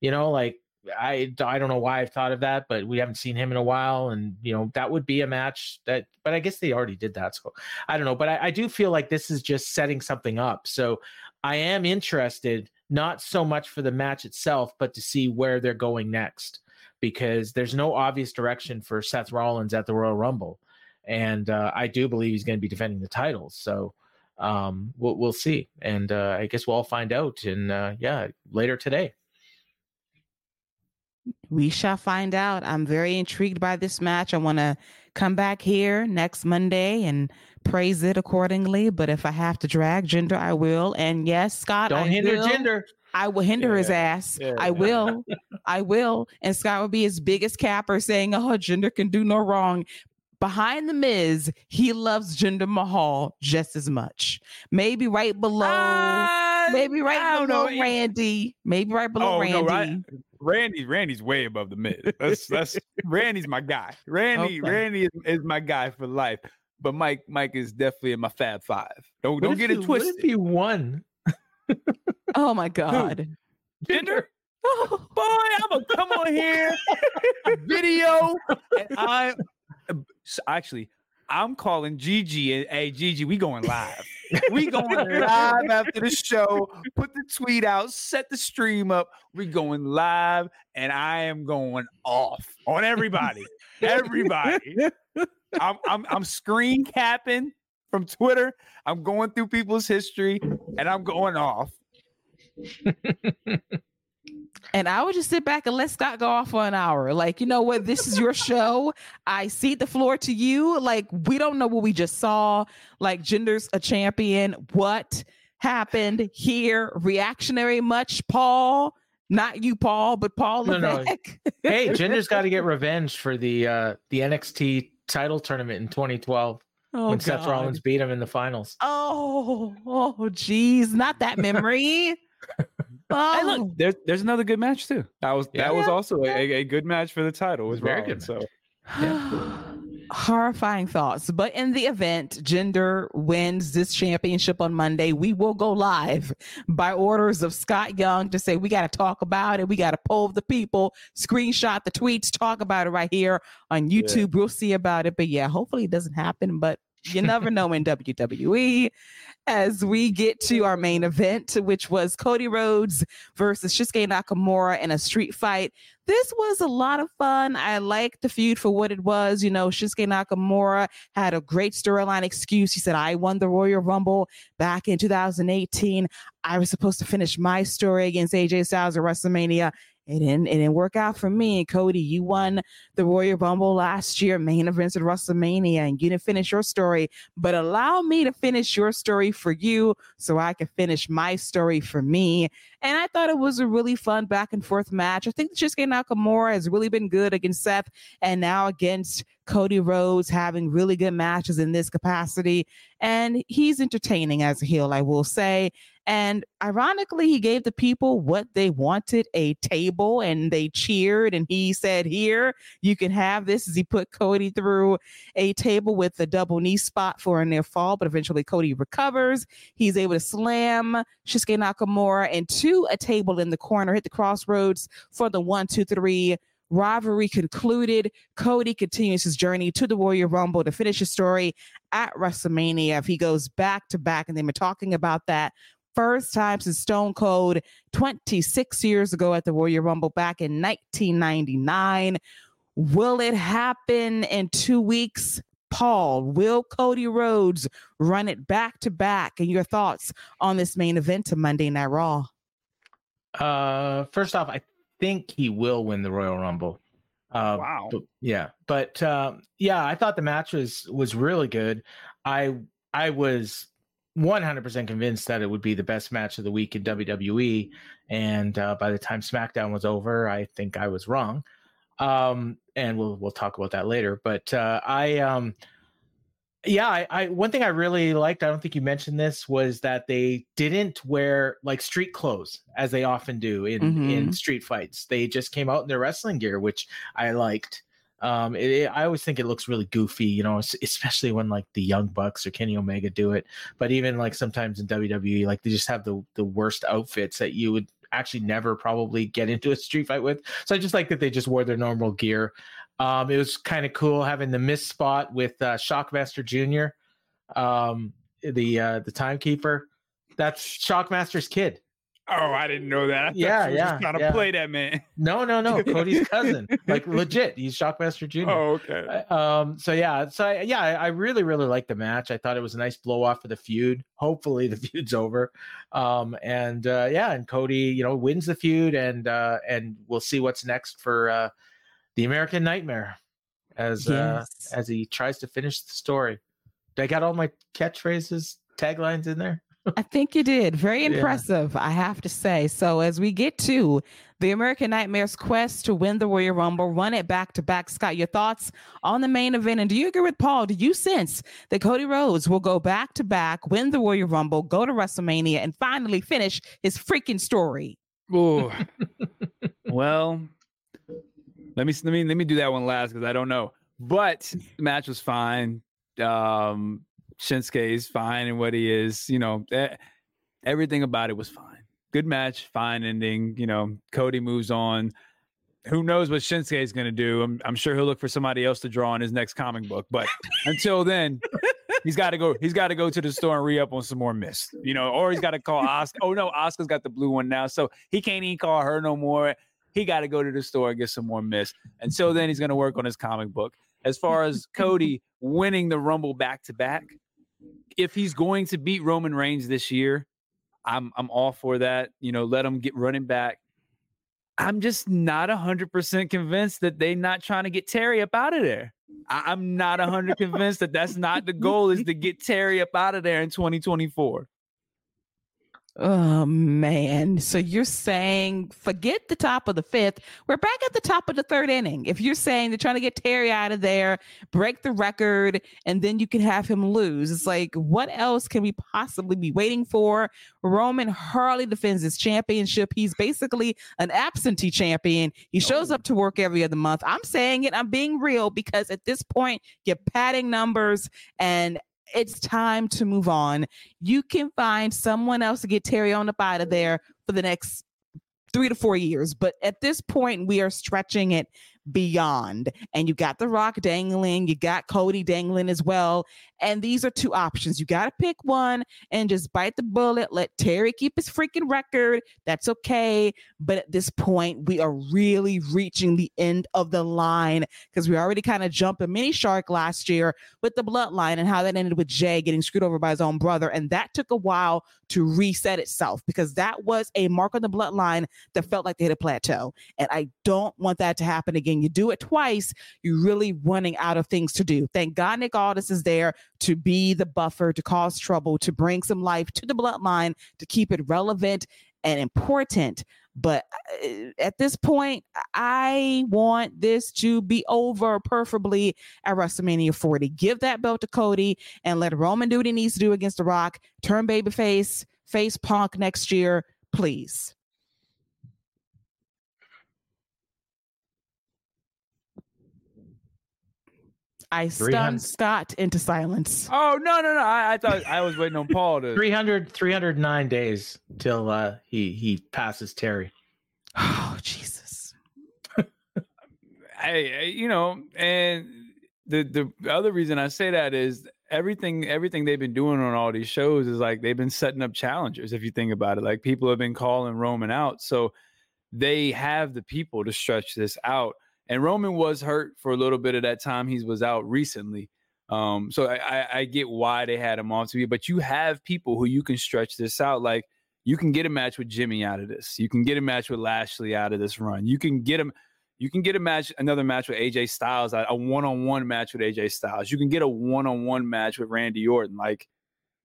You know, like I I don't know why I've thought of that, but we haven't seen him in a while, and you know that would be a match that. But I guess they already did that, so I don't know. But I, I do feel like this is just setting something up. So I am interested not so much for the match itself, but to see where they're going next, because there's no obvious direction for Seth Rollins at the Royal Rumble, and uh, I do believe he's going to be defending the titles. So um, we'll we'll see, and uh, I guess we'll all find out. And uh, yeah, later today. We shall find out. I'm very intrigued by this match. I want to come back here next Monday and praise it accordingly. But if I have to drag Jinder, I will. And yes, Scott, don't I hinder will. Jinder. I will hinder yeah. his ass. Yeah. I will. I will. And Scott will be his biggest capper saying, Oh, Jinder can do no wrong. Behind the Miz, he loves Jinder Mahal just as much. Maybe right below, uh, maybe right below know. Randy. Maybe right below oh, Randy. No, right? Randy, Randy's way above the Miz. That's that's Randy's my guy. Randy, okay. Randy is, is my guy for life but Mike Mike is definitely in my Fab Five. Don't don't get it twisted. What if he won? oh my God, Jinder. Oh, boy, I'm gonna come on here, video, and I actually I'm calling Gigi and hey Gigi, we going live. We going live after the show. Put the tweet out, set the stream up. We going live, and I am going off on everybody. Everybody. I'm, I'm I'm screen capping from Twitter. I'm going through people's history, and I'm going off. and I would just sit back and let Scott go off for an hour. Like, you know what? This is your show. I cede the floor to you. Like, we don't know what we just saw. Like, Jinder's a champion. What happened here? Reactionary much, Paul? Not you, Paul, but Paul. No, no. hey, Jinder's got to get revenge for the uh the NXT title tournament in 2012 oh, when God. Seth Rollins beat him in the finals. Oh, oh, geez, not that memory. oh. Hey, look, oh. there's there's another good match too. That was yeah. that was also a, a, good match for the title. It was very good. So. Yeah. Horrifying thoughts. But in the event Jinder wins this championship on Monday, we will go live by orders of Scott Young to say we got to talk about it. We got to poll the people, screenshot the tweets, talk about it right here on YouTube. Yeah. We'll see about it. But yeah, hopefully it doesn't happen. But you never know in WWE as we get to our main event, which was Cody Rhodes versus Shinsuke Nakamura in a street fight. This was a lot of fun. I liked the feud for what it was. You know, Shinsuke Nakamura had a great storyline excuse. He said, I won the Royal Rumble back in 2018. I was supposed to finish my story against AJ Styles at WrestleMania it didn't it didn't work out for me. Cody, you won the Royal Rumble last year, main events at WrestleMania, and you didn't finish your story. But allow me to finish your story for you so I can finish my story for me. And I thought it was a really fun back and forth match. I think Shinsuke Nakamura has really been good against Seth and now against Cody Rhodes having really good matches in this capacity. And he's entertaining as a heel, I will say. And ironically, he gave the people what they wanted a table and they cheered. And he said, Here, you can have this as he put Cody through a table with the double knee spot for a near fall. But eventually, Cody recovers. He's able to slam Shinsuke Nakamura into a table in the corner, hit the crossroads for the one, two, three rivalry concluded. Cody continues his journey to the Royal Rumble to finish his story at WrestleMania. If he goes back to back, and they've been talking about that first time since Stone Cold 26 years ago at the Royal Rumble back in 1999. Will it happen in two weeks? Paul, will Cody Rhodes run it back to back? And your thoughts on this main event to Monday Night Raw? Uh, first off, I think he will win the Royal Rumble. Uh, wow. But, yeah, but uh, yeah, I thought the match was was really good. I I was 100% convinced that it would be the best match of the week in WWE. And uh, by the time SmackDown was over, I think I was wrong. Um, and we'll we'll talk about that later. But uh, I, um, yeah, I, I one thing I really liked. I don't think you mentioned this was that they didn't wear like street clothes as they often do in Mhm. in street fights. They just came out in their wrestling gear, which I liked. Um, it, it- I always think it looks really goofy, you know, especially when like the Young Bucks or Kenny Omega do it. But even like sometimes in WWE, like they just have the the worst outfits that you would actually never probably get into a street fight with. So I just like that they just wore their normal gear. Um, it was kind of cool having the mist spot with uh, Shockmaster Jr., um, the uh, the timekeeper. That's Shockmaster's kid. Oh, I didn't know that. I Yeah, you yeah, Just trying to yeah. play that man. No, no, no, Cody's cousin, like legit. He's Shockmaster Jr. Oh, okay. Um. So yeah. So I, yeah, I, I really, really liked the match. I thought it was a nice blow off for the feud. Hopefully, the feud's over. Um. And uh, yeah, and Cody, you know, wins the feud, and uh, and we'll see what's next for uh, the American Nightmare, as uh, as he tries to finish the story. Did I got all my catchphrases, taglines in there? I think you did. Very Yeah. impressive, I have to say. So, as we get to the American Nightmare's quest to win the Royal Rumble, run it back to back, Scott, your thoughts on the main event? And do you agree with Paul? Do you sense that Cody Rhodes will go back to back, win the Royal Rumble, go to WrestleMania, and finally finish his freaking story? Ooh. well, let me let me let me do that one last because I don't know. But the match was fine. Um, Shinsuke is fine and what he is. You know, everything about it was fine. Good match, fine ending. You know, Cody moves on. Who knows what Shinsuke is going to do? I'm, I'm sure he'll look for somebody else to draw in his next comic book. But until then, he's got to go. He's got to go to the store and re up on some more mist, you know, or he's got to call Asuka. Oh no, Asuka's got the blue one now, so he can't even call her no more. He got to go to the store and get some more mist. Until then, he's going to work on his comic book. As far as Cody winning the Rumble back to back, if he's going to beat Roman Reigns this year, I'm I'm all for that. You know, let him get running back. I'm just not hundred percent convinced that they're not trying to get Terry up out of there. I, I'm not hundred convinced that that's not the goal is to get Terry up out of there in 2024. Oh man. So you're saying forget the top of the fifth. We're back at the top of the third inning. If you're saying they're trying to get Terry out of there, break the record, and then you can have him lose. It's like, what else can we possibly be waiting for? Roman hardly defends his championship. He's basically an absentee champion. He oh. shows up to work every other month. I'm saying it, I'm being real because at this point, you're padding numbers and it's time to move on. You can find someone else to get Terry on up out of there for the next three to four years. But at this point, we are stretching it beyond. And you got The Rock dangling, you got Cody dangling as well. And these are two options. You got to pick one and just bite the bullet. Let Terry keep his freaking record. That's okay. But at this point, we are really reaching the end of the line because we already kind of jumped a mini shark last year with the bloodline and how that ended with Jey getting screwed over by his own brother. And that took a while to reset itself because that was a mark on the bloodline that felt like they hit a plateau. And I don't want that to happen again. You do it twice, you're really running out of things to do. Thank God Nick Aldis is there to be the buffer, to cause trouble, to bring some life to the bloodline, to keep it relevant and important. But uh, at this point, I want this to be over, preferably at WrestleMania 40. Give that belt to Cody and let Roman do what he needs to do against The Rock. Turn babyface, face Punk next year, please. I stunned Scott into silence. Oh no no no! I, I, thought I was waiting on Paul to 300 309 days till uh, he he passes Terry. Oh Jesus! hey, you know, and the the other reason I say that is everything everything they've been doing on all these shows is like they've been setting up challengers. If you think about it, like people have been calling Roman out, so they have the people to stretch this out. And Roman was hurt for a little bit of that time he was out recently. Um, so I, I, I get why they had him on TV, but you have people who you can stretch this out. Like you can get a match with Jimmy out of this. You can get a match with Lashley out of this run. You can get him. You can get a match, another match with AJ Styles, a one-on-one match with AJ Styles. You can get a one-on-one match with Randy Orton. Like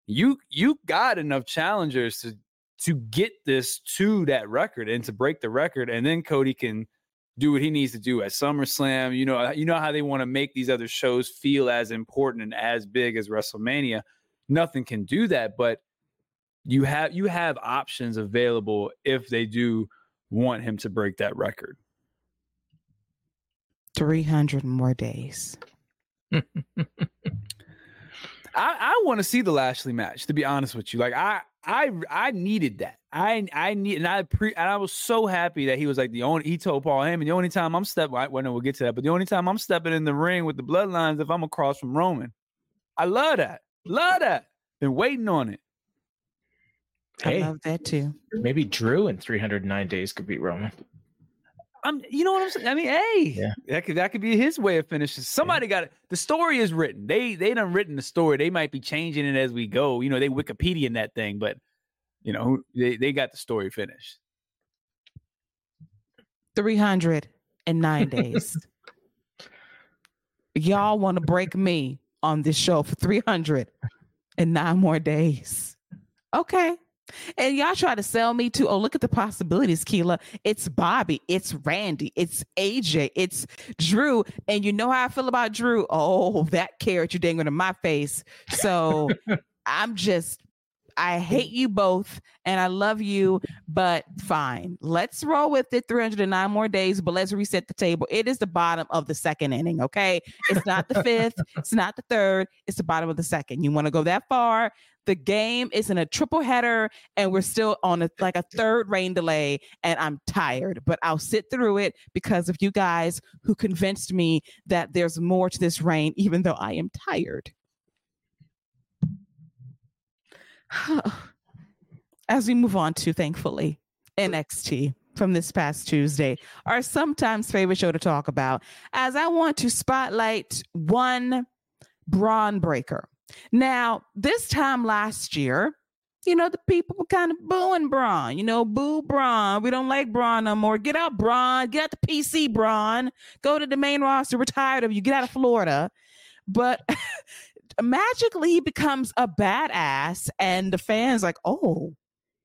you, you got enough challengers to to get this to that record and to break the record, and then Cody can do what he needs to do at SummerSlam. You know, uh, you know how they want to make these other shows feel as important and as big as WrestleMania. Nothing can do that, but you have you have options available if they do want him to break that record. 300 more days. I, I want to see the Lashley match, to be honest with you. Like I I I needed that. I I need and I pre and I was so happy that he was like the only he told Paul Heyman the only time I'm stepping well, well no we'll get to that, but the only time I'm stepping in the ring with the bloodlines if I'm across from Roman. I love that. Love that. Been waiting on it. Hey, I love that too. Maybe Drew in 309 days could beat Roman. I'm, you know what I'm saying? I mean, hey, yeah. that could that could be his way of finishing. Somebody yeah. got it. The story is written. They they done written the story. They might be changing it as we go. You know, they Wikipedia in that thing, but you know, they they got the story finished. Three hundred and nine days. Y'all want to break me on this show for three hundred and nine more days? Okay. And y'all try to sell me to, oh, look at the possibilities, Keila. It's Bobby, it's Randy, it's AJ, it's Drew. And you know how I feel about Drew? Oh, that carrot you dangling in my face. So I'm just I hate you both and I love you, but fine. Let's roll with it 309 more days, but let's reset the table. It is the bottom of the second inning, okay? It's not the fifth, it's not the third, it's the bottom of the second. You want to go that far? The game is in a triple header and we're still on a like a third rain delay and I'm tired, but I'll sit through it because of you guys who convinced me that there's more to this rain even though I am tired. As we move on to, thankfully, NXT from this past Tuesday, our sometimes favorite show to talk about, as I want to spotlight one Bron Breakker. Now, this time last year, you know, the people were kind of booing Bron. You know, boo Bron. We don't like Bron no more. Get out, Bron. Get out the PC, Bron. Go to the main roster. We're tired of you. Get out of Florida. But magically he becomes a badass and the fans like oh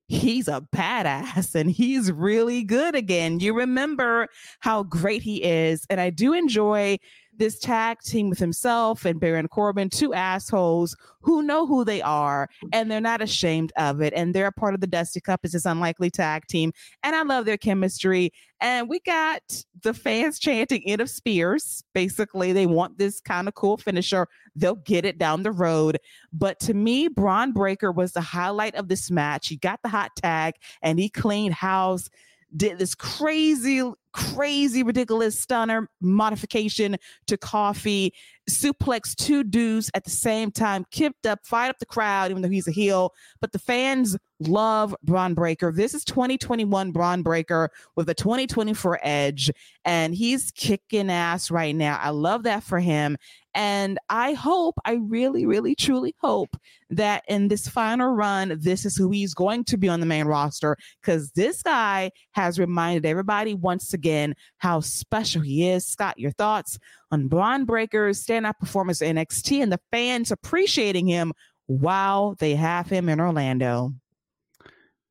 he's a badass and he's really good again. You remember how great he is and i do enjoy this tag team with himself and Baron Corbin, two assholes who know who they are and they're not ashamed of it. And they're a part of the Dusty Cup. It's this unlikely tag team. And I love their chemistry. And we got the fans chanting end of spears. Basically, they want this kind of cool finisher. They'll get it down the road. But to me, Bron Breakker was the highlight of this match. He got the hot tag and he cleaned house did this crazy, crazy, ridiculous stunner modification to Coffey, suplex two dudes at the same time, kicked up, fired up the crowd, even though he's a heel. But the fans love Bron Breakker. This is 2021 Bron Breakker with a 2024 edge, and he's kicking ass right now. I love that for him. And I hope, I really, really, truly hope that in this final run, this is who he's going to be on the main roster because this guy has reminded everybody once again how special he is. Scott, your thoughts on Bron Breakker's standout performance in NXT and the fans appreciating him while they have him in Orlando?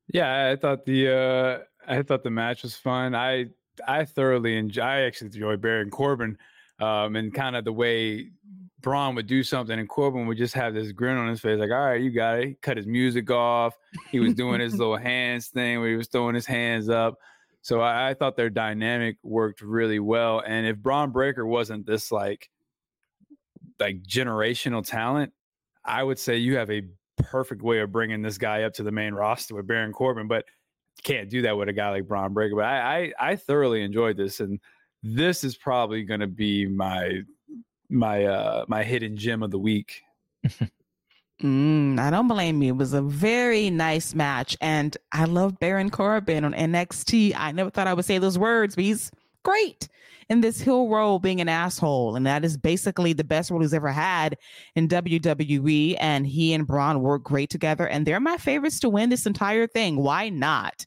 Yeah, I thought the uh I thought the match was fun. I I thoroughly enjoy. I actually enjoy Baron Corbin, um, and kind of the way Bron would do something, and Corbin would just have this grin on his face, like, "All right, you got it." Cut his music off. He was doing his little hands thing where he was throwing his hands up. So I, I thought their dynamic worked really well. And if Bron Breakker wasn't this like like generational talent, I would say you have a perfect way of bringing this guy up to the main roster with Baron Corbin. But can't do that with a guy like Bron Breakker. But I, I, I thoroughly enjoyed this, and this is probably going to be my my uh my hidden gem of the week. Mm, I don't blame you. It was a very nice match, and I love Baron Corbin on NXT. I never thought I would say those words, but he's great in this heel role, being an asshole, and that is basically the best role he's ever had in WWE. And he and Bron work great together, and they're my favorites to win this entire thing. Why not?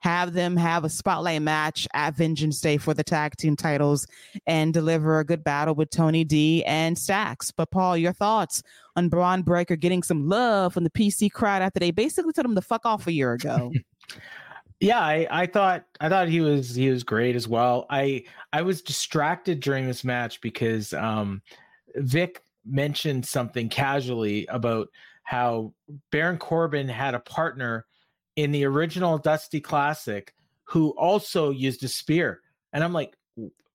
Have them have a spotlight match at Vengeance Day for the tag team titles and deliver a good battle with Tony D and Stacks. But Paul, your thoughts on Bron Breakker getting some love from the PC crowd after they basically told him to fuck off a year ago? yeah, I, I thought I thought he was he was great as well. I I was distracted during this match because um Vic mentioned something casually about how Baron Corbin had a partner in the original Dusty Classic who also used a spear. And I'm like,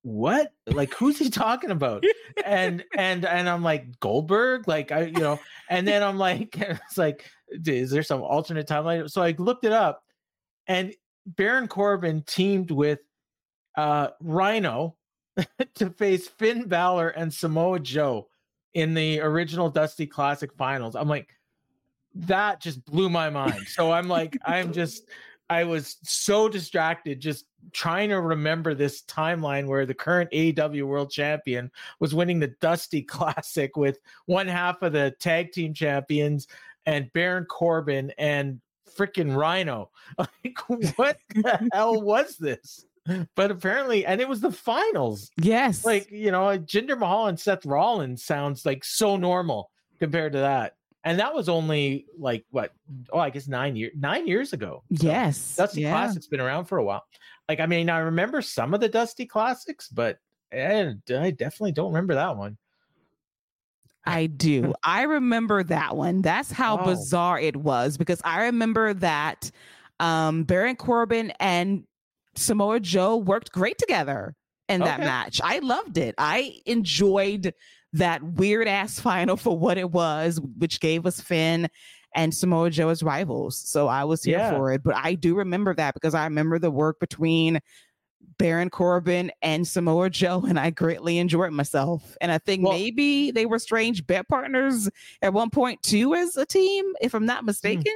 what? Like, who's he talking about? and and and I'm like Goldberg, like I, you know. And then I'm like, it's like, is there some alternate timeline? So I looked it up, and Baron Corbin teamed with uh Rhino to face Finn Balor and Samoa Joe in the original Dusty Classic finals. I'm like, that just blew my mind. So I'm like, I'm just, I was so distracted just trying to remember this timeline where the current AEW world champion was winning the Dusty Classic with one half of the tag team champions and Baron Corbin and freaking Rhino. Like, what the hell was this? But apparently, and it was the finals. Yes. Like, you know, Jinder Mahal and Seth Rollins sounds like so normal compared to that and that was only like what oh i guess nine years nine years ago so yes dusty yeah. classics been around for a while like i mean i remember some of the dusty classics but eh, i definitely don't remember that one I do. I remember that one. That's how oh. bizarre it was because I remember that um Baron Corbin and Samoa Joe worked great together in that okay. match. I loved it. I enjoyed that weird ass final for what it was, which gave us Finn and Samoa Joe as rivals. So I was here yeah. for it. But I do remember that because I remember the work between Baron Corbin and Samoa Joe, and I greatly enjoyed myself. And I think well, maybe they were strange bet partners at one point too as a team, if I'm not hmm. mistaken.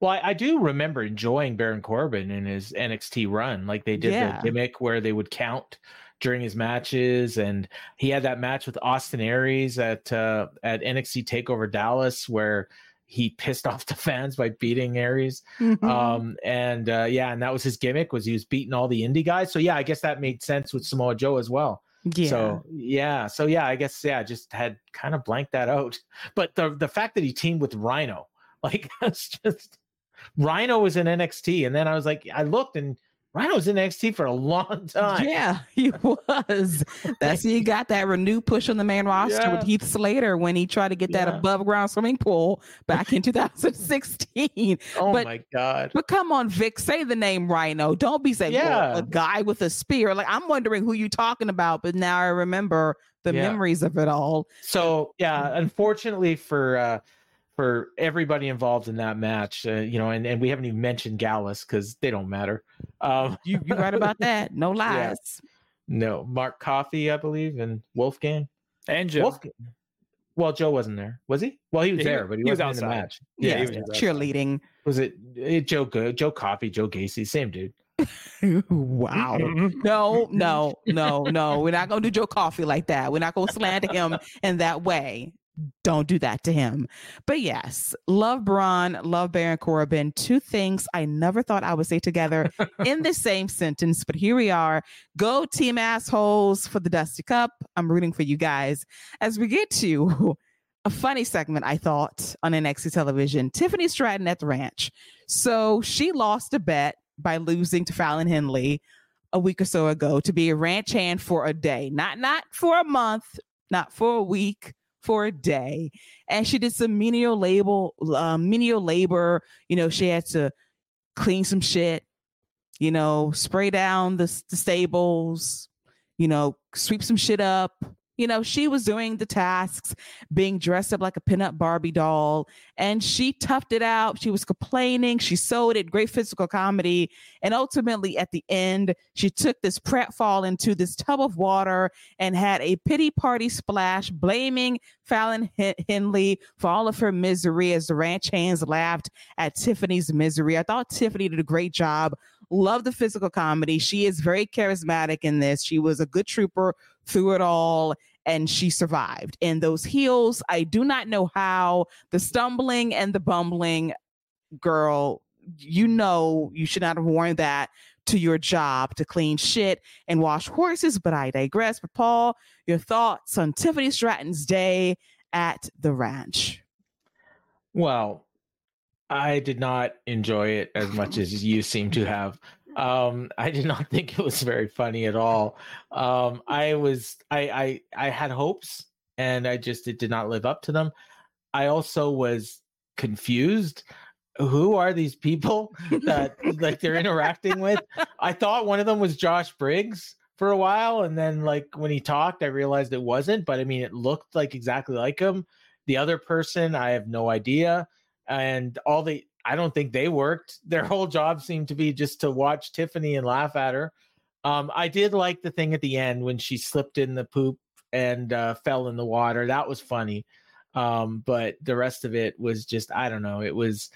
Well, I, I, do remember enjoying Baron Corbin in his NXT run. Like they did yeah. the gimmick where they would count during his matches, and he had that match with Austin Aries at uh, at NXT Takeover Dallas where he pissed off the fans by beating Aries. Mm-hmm. Um, and uh, yeah, and that was his gimmick was he was beating all the indie guys. So yeah, I guess that made sense with Samoa Joe as well. Yeah. So yeah, so yeah, I guess yeah, I just had kind of blanked that out. But the the fact that he teamed with Rhino, like that's just Rhino was in NXT, and then I was like, I looked and Rhino was in NXT for a long time. Yeah, he was. That's he got that renewed push on the main roster yeah. with Heath Slater when he tried to get that yeah. above ground swimming pool back in 2016. oh but, my god! But come on, Vic, say the name Rhino. Don't be saying yeah. a guy with a spear. Like I'm wondering who you talking about, but now I remember the memories of it all. So yeah, unfortunately for. uh for everybody involved in that match. Uh, you know, and, and we haven't even mentioned Gallus because they don't matter. Um, you you right about that? No lies. Yeah. No, Mark Coffey, I believe, and Wolfgang and Joe. Wolfgang. Well, Joe wasn't there, was he? Well, he was yeah, there, but he, he wasn't was in the match. Yeah, yeah was cheerleading. Was it, it Joe Good, Joe Coffey, Joe Gacy, same dude? wow. No, no, no, no. We're not going to do Joe Coffey like that. We're not going to slander him in that way. Don't do that to him. But yes, love Bron, love Baron Corbin. Two things I never thought I would say together in the same sentence, but here we are. Go team assholes for the Dusty Cup. I'm rooting for you guys. As we get to a funny segment, I thought, on NXT television, Tiffany Stratton at the ranch. So she lost a bet by losing to Fallon Henley a week or so ago to be a ranch hand for a day, not not for a month, not for a week, for a day. And she did some menial label, uh, menial labor. You know, she had to clean some shit, you know, spray down the, the stables, you know, sweep some shit up, you know, she was doing the tasks, being dressed up like a pinup Barbie doll, and she toughed it out. She was complaining. She sold it, great physical comedy. And ultimately, at the end, she took this pratfall into this tub of water and had a pity party splash, blaming Fallon Henley for all of her misery as the ranch hands laughed at Tiffany's misery. I thought Tiffany did a great job. Love the physical comedy. She is very charismatic in this. She was a good trooper through it all and she survived. And those heels, I do not know how the stumbling and the bumbling girl, you know, you should not have worn that to your job to clean shit and wash horses, but I digress. But Paul, your thoughts on Tiffany Stratton's day at the ranch? Well, I did not enjoy it as much as you seem to have. Um, I did not think it was very funny at all. Um, I was I, I I had hopes and I just it did not live up to them. I also was confused. Who are these people that like they're interacting with? I thought one of them was Josh Briggs for a while, and then like when he talked, I realized it wasn't. But I mean, it looked like exactly like him. The other person, I have no idea. And all the I don't think they worked. Their whole job seemed to be just to watch Tiffany and laugh at her. Um, I did like the thing at the end when she slipped in the poop and uh, fell in the water. That was funny. Um, but the rest of it was just I don't know. It was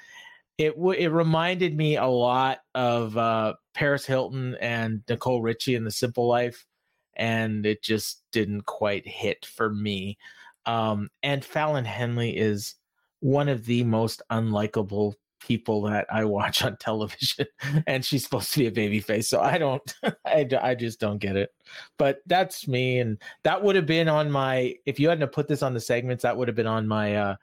it w- it reminded me a lot of uh, Paris Hilton and Nicole Richie in The Simple Life, and it just didn't quite hit for me. Um, and Fallon Henley is one of the most unlikable people that I watch on television, and she's supposed to be a baby face. So I don't, I, I just don't get it. But that's me, and that would have been on my. If you hadn't put this on the segments, that would have been on my uh,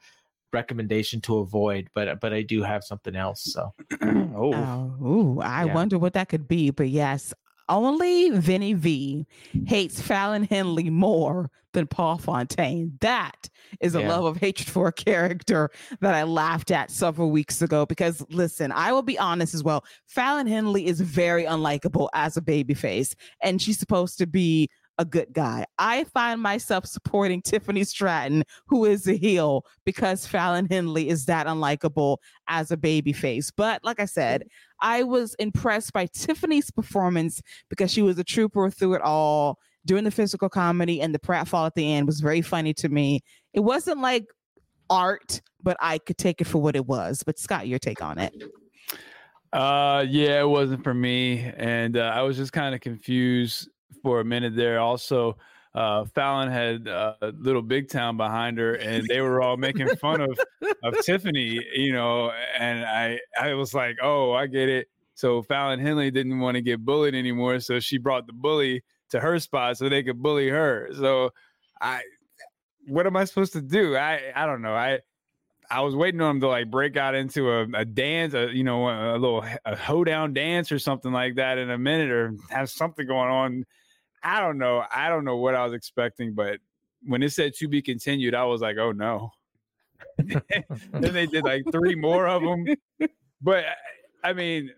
recommendation to avoid. But but I do have something else. So oh, oh ooh, I yeah. wonder what that could be. But yes, only Vinny V hates Fallon Henley more than Paul Fontaine. That is a yeah. love of hatred for a character that I laughed at several weeks ago. Because listen, I will be honest as well. Fallon Henley is very unlikable as a babyface, and she's supposed to be a good guy. I find myself supporting Tiffany Stratton, who is a heel, because Fallon Henley is that unlikable as a baby face. But like I said, I was impressed by Tiffany's performance because she was a trooper through it all. Doing the physical comedy and the pratfall at the end was very funny to me. It wasn't like art, but I could take it for what it was. But Scott, your take on it? Uh, yeah, it wasn't for me, and uh, I was just kind of confused for a minute there. Also, uh, Fallon had uh, Little Big Town behind her, and they were all making fun of of Tiffany, you know. And I I was like, oh, I get it. So Fallon Henley didn't want to get bullied anymore, so she brought the bully to her spot so they could bully her. So I, what am I supposed to do? I I don't know. I I was waiting on him to like break out into a, a dance, a, you know, a, a little a hoedown dance or something like that in a minute, or have something going on I don't know. I don't know what I was expecting, but when it said to be continued, I was like, oh no. then they did like three more of them. But I mean,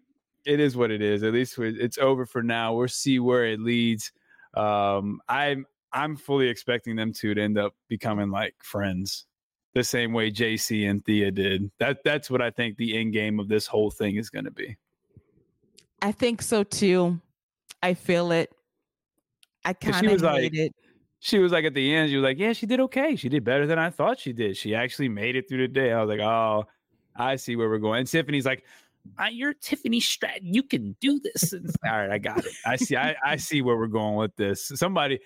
it is what it is. At least it's over for now. We'll see where it leads. Um, I'm I'm fully expecting them to, to end up becoming like friends, the same way Jacy and Thea did. That that's what I think the end game of this whole thing is going to be. I think so too. I feel it. I kind of like, it. She was like at the end, she was like, "Yeah, she did okay. She did better than I thought she did. She actually made it through the day." I was like, "Oh, I see where we're going." And Tiffany's like, uh, you're Tiffany Stratton. You can do this. all right, I got it. I see. I, I see where we're going with this. Somebody,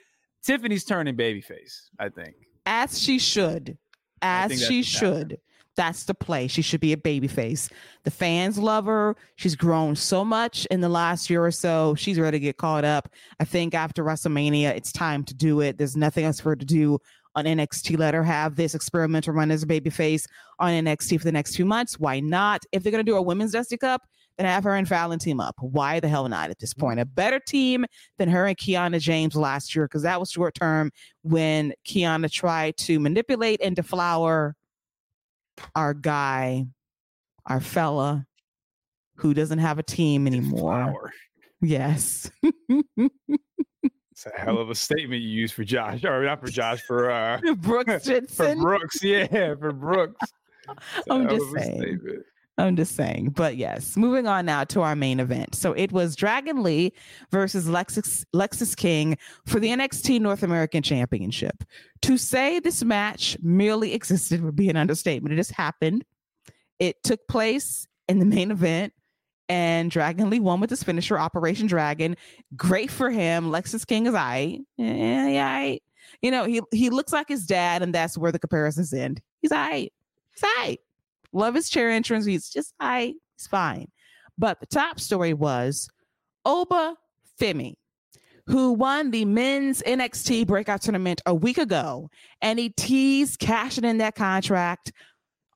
Tiffany's turning babyface. I think as she should, as she should. That's the play. She should be a babyface. The fans love her. She's grown so much in the last year or so. She's ready to get caught up. I think after WrestleMania, it's time to do it. There's nothing else for her to do on NXT. Let her have this experimental run as a babyface on NXT for the next few months. Why not? If they're going to do a women's Dusty Cup, then have her and Fallon team up. Why the hell not at this point? A better team than her and Kiana James last year, because that was short term when Kiana tried to manipulate and deflower our guy, our fella who doesn't have a team anymore. Yes. It's a hell of a statement you use for Josh, or not for Josh, for uh Brooks for Brooks, yeah, for Brooks. I'm just saying. I'm just saying. But yes, moving on now to our main event. So it was Dragon Lee versus Lexis Lexis King for the NXT North American Championship. To say this match merely existed would be an understatement. It just happened. It took place in the main event and Dragon Lee won with his finisher, Operation Dragon. Great for him. Lexis King is I. Yeah, yeah. You know, he he looks like his dad, and that's where the comparisons end. He's I. He's I. Love his chair entrance. He's just I. He's fine. But the top story was Oba Femi, who won the men's NXT breakout tournament a week ago, and he teased cashing in that contract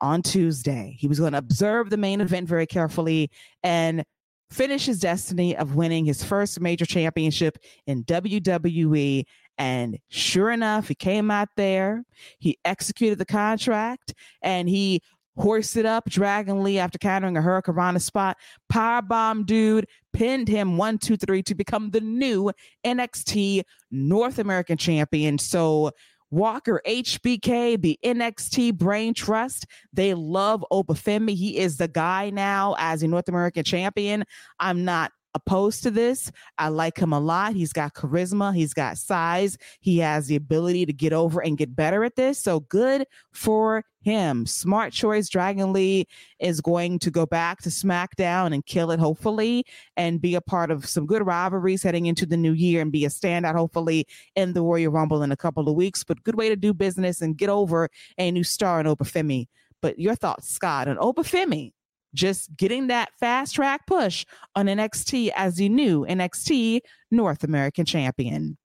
on Tuesday. He was going to observe the main event very carefully and finish his destiny of winning his first major championship in WWE. And sure enough, he came out there, he executed the contract, and he hoisted up Dragon Lee after countering a Hurricane spot. Powerbomb dude pinned him one, two, three to become the new NXT North American champion. So Walker HBK, the NXT Brain Trust. They love Oba Femi. He is the guy now as a North American champion. I'm not opposed to this. I like him a lot. He's got charisma, he's got size, he has the ability to get over and get better at this. So good for him. Smart choice. Dragon Lee is going to go back to SmackDown and kill it, hopefully, and be a part of some good rivalries heading into the new year and be a standout, hopefully, in the Royal Rumble in a couple of weeks. But good way to do business and get over a new star in Oba Femi. But your thoughts, Scott, on Oba Femi? Just getting that fast track push on NXT as the new NXT North American champion.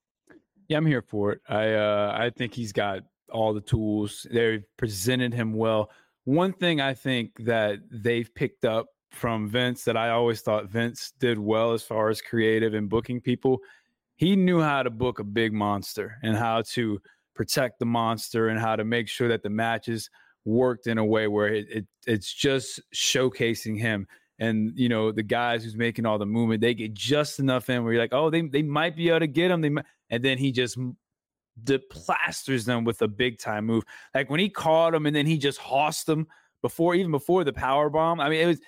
Yeah, I'm here for it. I uh, I think he's got all the tools. They've presented him well. One thing I think that they've picked up from Vince that I always thought Vince did well as far as creative and booking people, he knew how to book a big monster and how to protect the monster and how to make sure that the matches worked in a way where it, it it's just showcasing him. And you know the guys who's making all the movement they get just enough in where you're like oh they, they might be able to get him. They might, and then he just plasters them with a big time move. Like when he caught him and then he just hossed them before even before the power bomb i mean it was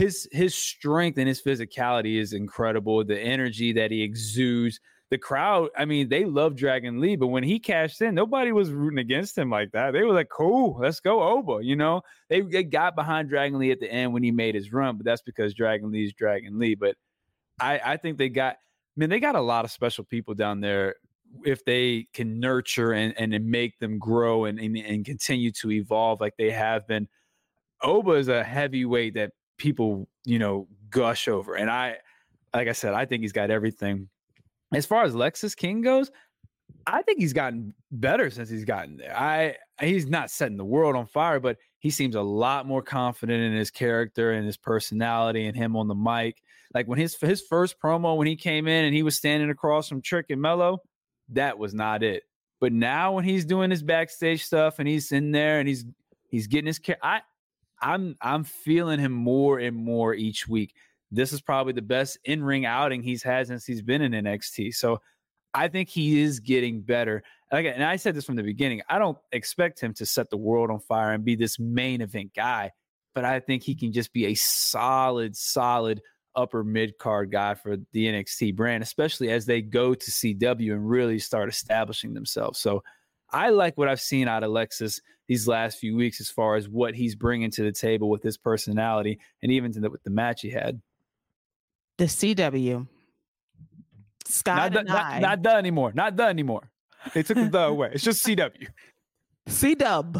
his his strength and his physicality is incredible. The energy that he exudes the crowd, I mean, they love Dragon Lee, but when he cashed in, nobody was rooting against him like that. They were like, cool, let's go Oba. You know, they, they got behind Dragon Lee at the end when he made his run, but that's because Dragon Lee is Dragon Lee. But I, I think they got, I mean, they got a lot of special people down there if they can nurture and, and make them grow and, and, and continue to evolve like they have been. Oba is a heavyweight that people, you know, gush over. And I, like I said, I think he's got everything as far as Lexis King goes, I think he's gotten better since he's gotten there. I he's not setting the world on fire, but he seems a lot more confident in his character and his personality and him on the mic. Like when his his first promo when he came in and he was standing across from Trick and Melo, that was not it. But now when he's doing his backstage stuff and he's in there and he's he's getting his care, I I'm I'm feeling him more and more each week this is probably the best in ring outing he's had since he's been in NXT. So I think he is getting better. And I said this from the beginning. I don't expect him to set the world on fire and be this main event guy, but I think he can just be a solid, solid upper mid card guy for the NXT brand, especially as they go to CW and really start establishing themselves. So I like what I've seen out of Lexis these last few weeks as far as what he's bringing to the table with his personality and even the, with the match he had. The CW. Scott Not, and done- not, I. not done anymore. Not done anymore. They took the the away. It's just CW. C Dub.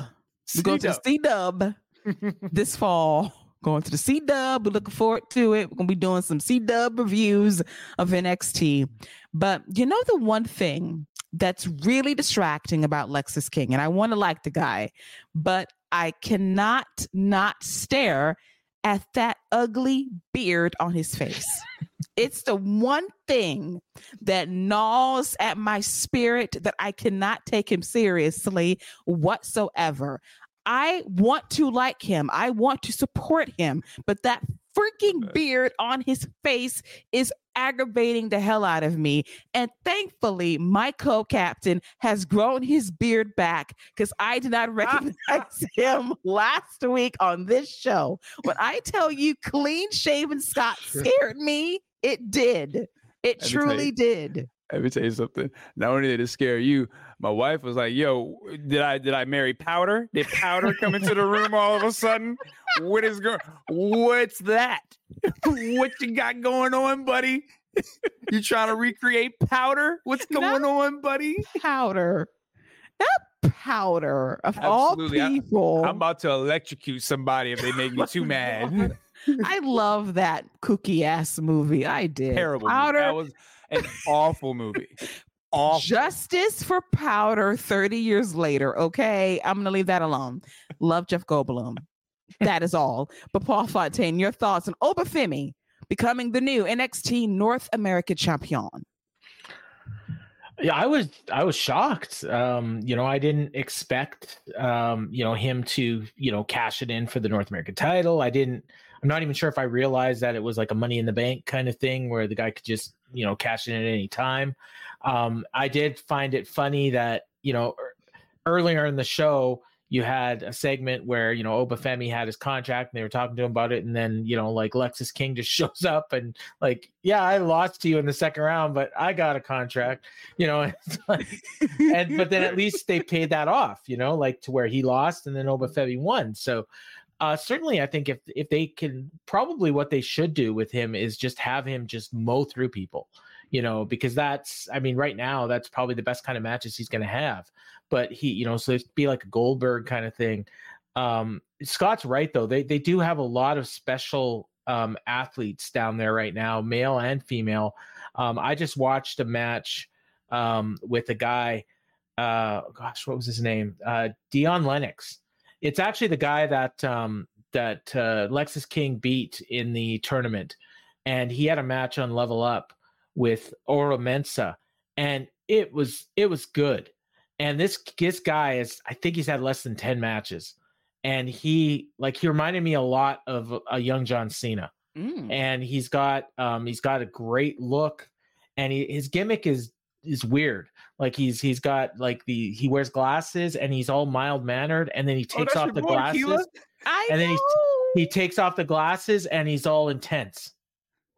We go to the C Dub this fall. Going to the C Dub. We're looking forward to it. We're gonna be doing some C Dub reviews of NXT. But you know the one thing that's really distracting about Lexis King, and I want to like the guy, but I cannot not stare at that ugly beard on his face. It's the one thing that gnaws at my spirit that I cannot take him seriously whatsoever. I want to like him. I want to support him, but that freaking beard on his face is aggravating the hell out of me. And thankfully, my co-captain has grown his beard back because I did not recognize him last week on this show. When I tell you clean shaven Scott scared me, it did. It Let truly you. did. Let me tell you something. Not only did it scare you, my wife was like, "Yo, did I did I marry Powder? Did Powder come into the room all of a sudden? What is going? What's that? what you got going on, buddy? You trying to recreate Powder? What's going on, buddy? Powder. Not powder of Absolutely. All people. I'm about to electrocute somebody if they make me too mad. I love that kooky ass movie. I did. Terrible. movie. Powder. That was an awful movie. Awful. Justice for Powder 30 years later. Okay. I'm going to leave that alone. Love Jeff Goldblum. That is all. But Paul Fontaine, your thoughts on Oba Femi becoming the new NXT North American champion? Yeah, I was I was shocked. Um, you know, I didn't expect um, you know, him to, you know, cash it in for the North American title. I didn't I'm not even sure if I realized that it was like a money in the bank kind of thing where the guy could just, you know, cash in at any time. Um, I did find it funny that, you know, earlier in the show you had a segment where you know Oba Femi had his contract and they were talking to him about it, and then you know like Lexis King just shows up and like, yeah, I lost to you in the second round, but I got a contract, you know. Like, and but then at least they paid that off, you know, like to where he lost and then Oba Femi won. So uh, certainly, I think if if they can, probably what they should do with him is just have him just mow through people, you know, because that's, I mean, right now that's probably the best kind of matches he's going to have. But he, you know, so it'd be like a Goldberg kind of thing. Um, Scott's right though; they they do have a lot of special um, athletes down there right now, male and female. Um, I just watched a match um, with a guy. Uh, gosh, what was his name? Uh, Dion Lennox. It's actually the guy that um, that uh, Lexis King beat in the tournament, and he had a match on Level Up with Oro Mensah, and it was it was good. And this this guy is, I think he's had less than ten matches, and he like he reminded me a lot of a- young John Cena Mm. and he's got um he's got a great look and he, his gimmick is is weird like he's he's got like the he wears glasses and he's all mild mannered and then he takes that's off the boy, glasses Keila? I and then he's- know. he takes off the glasses and he's all intense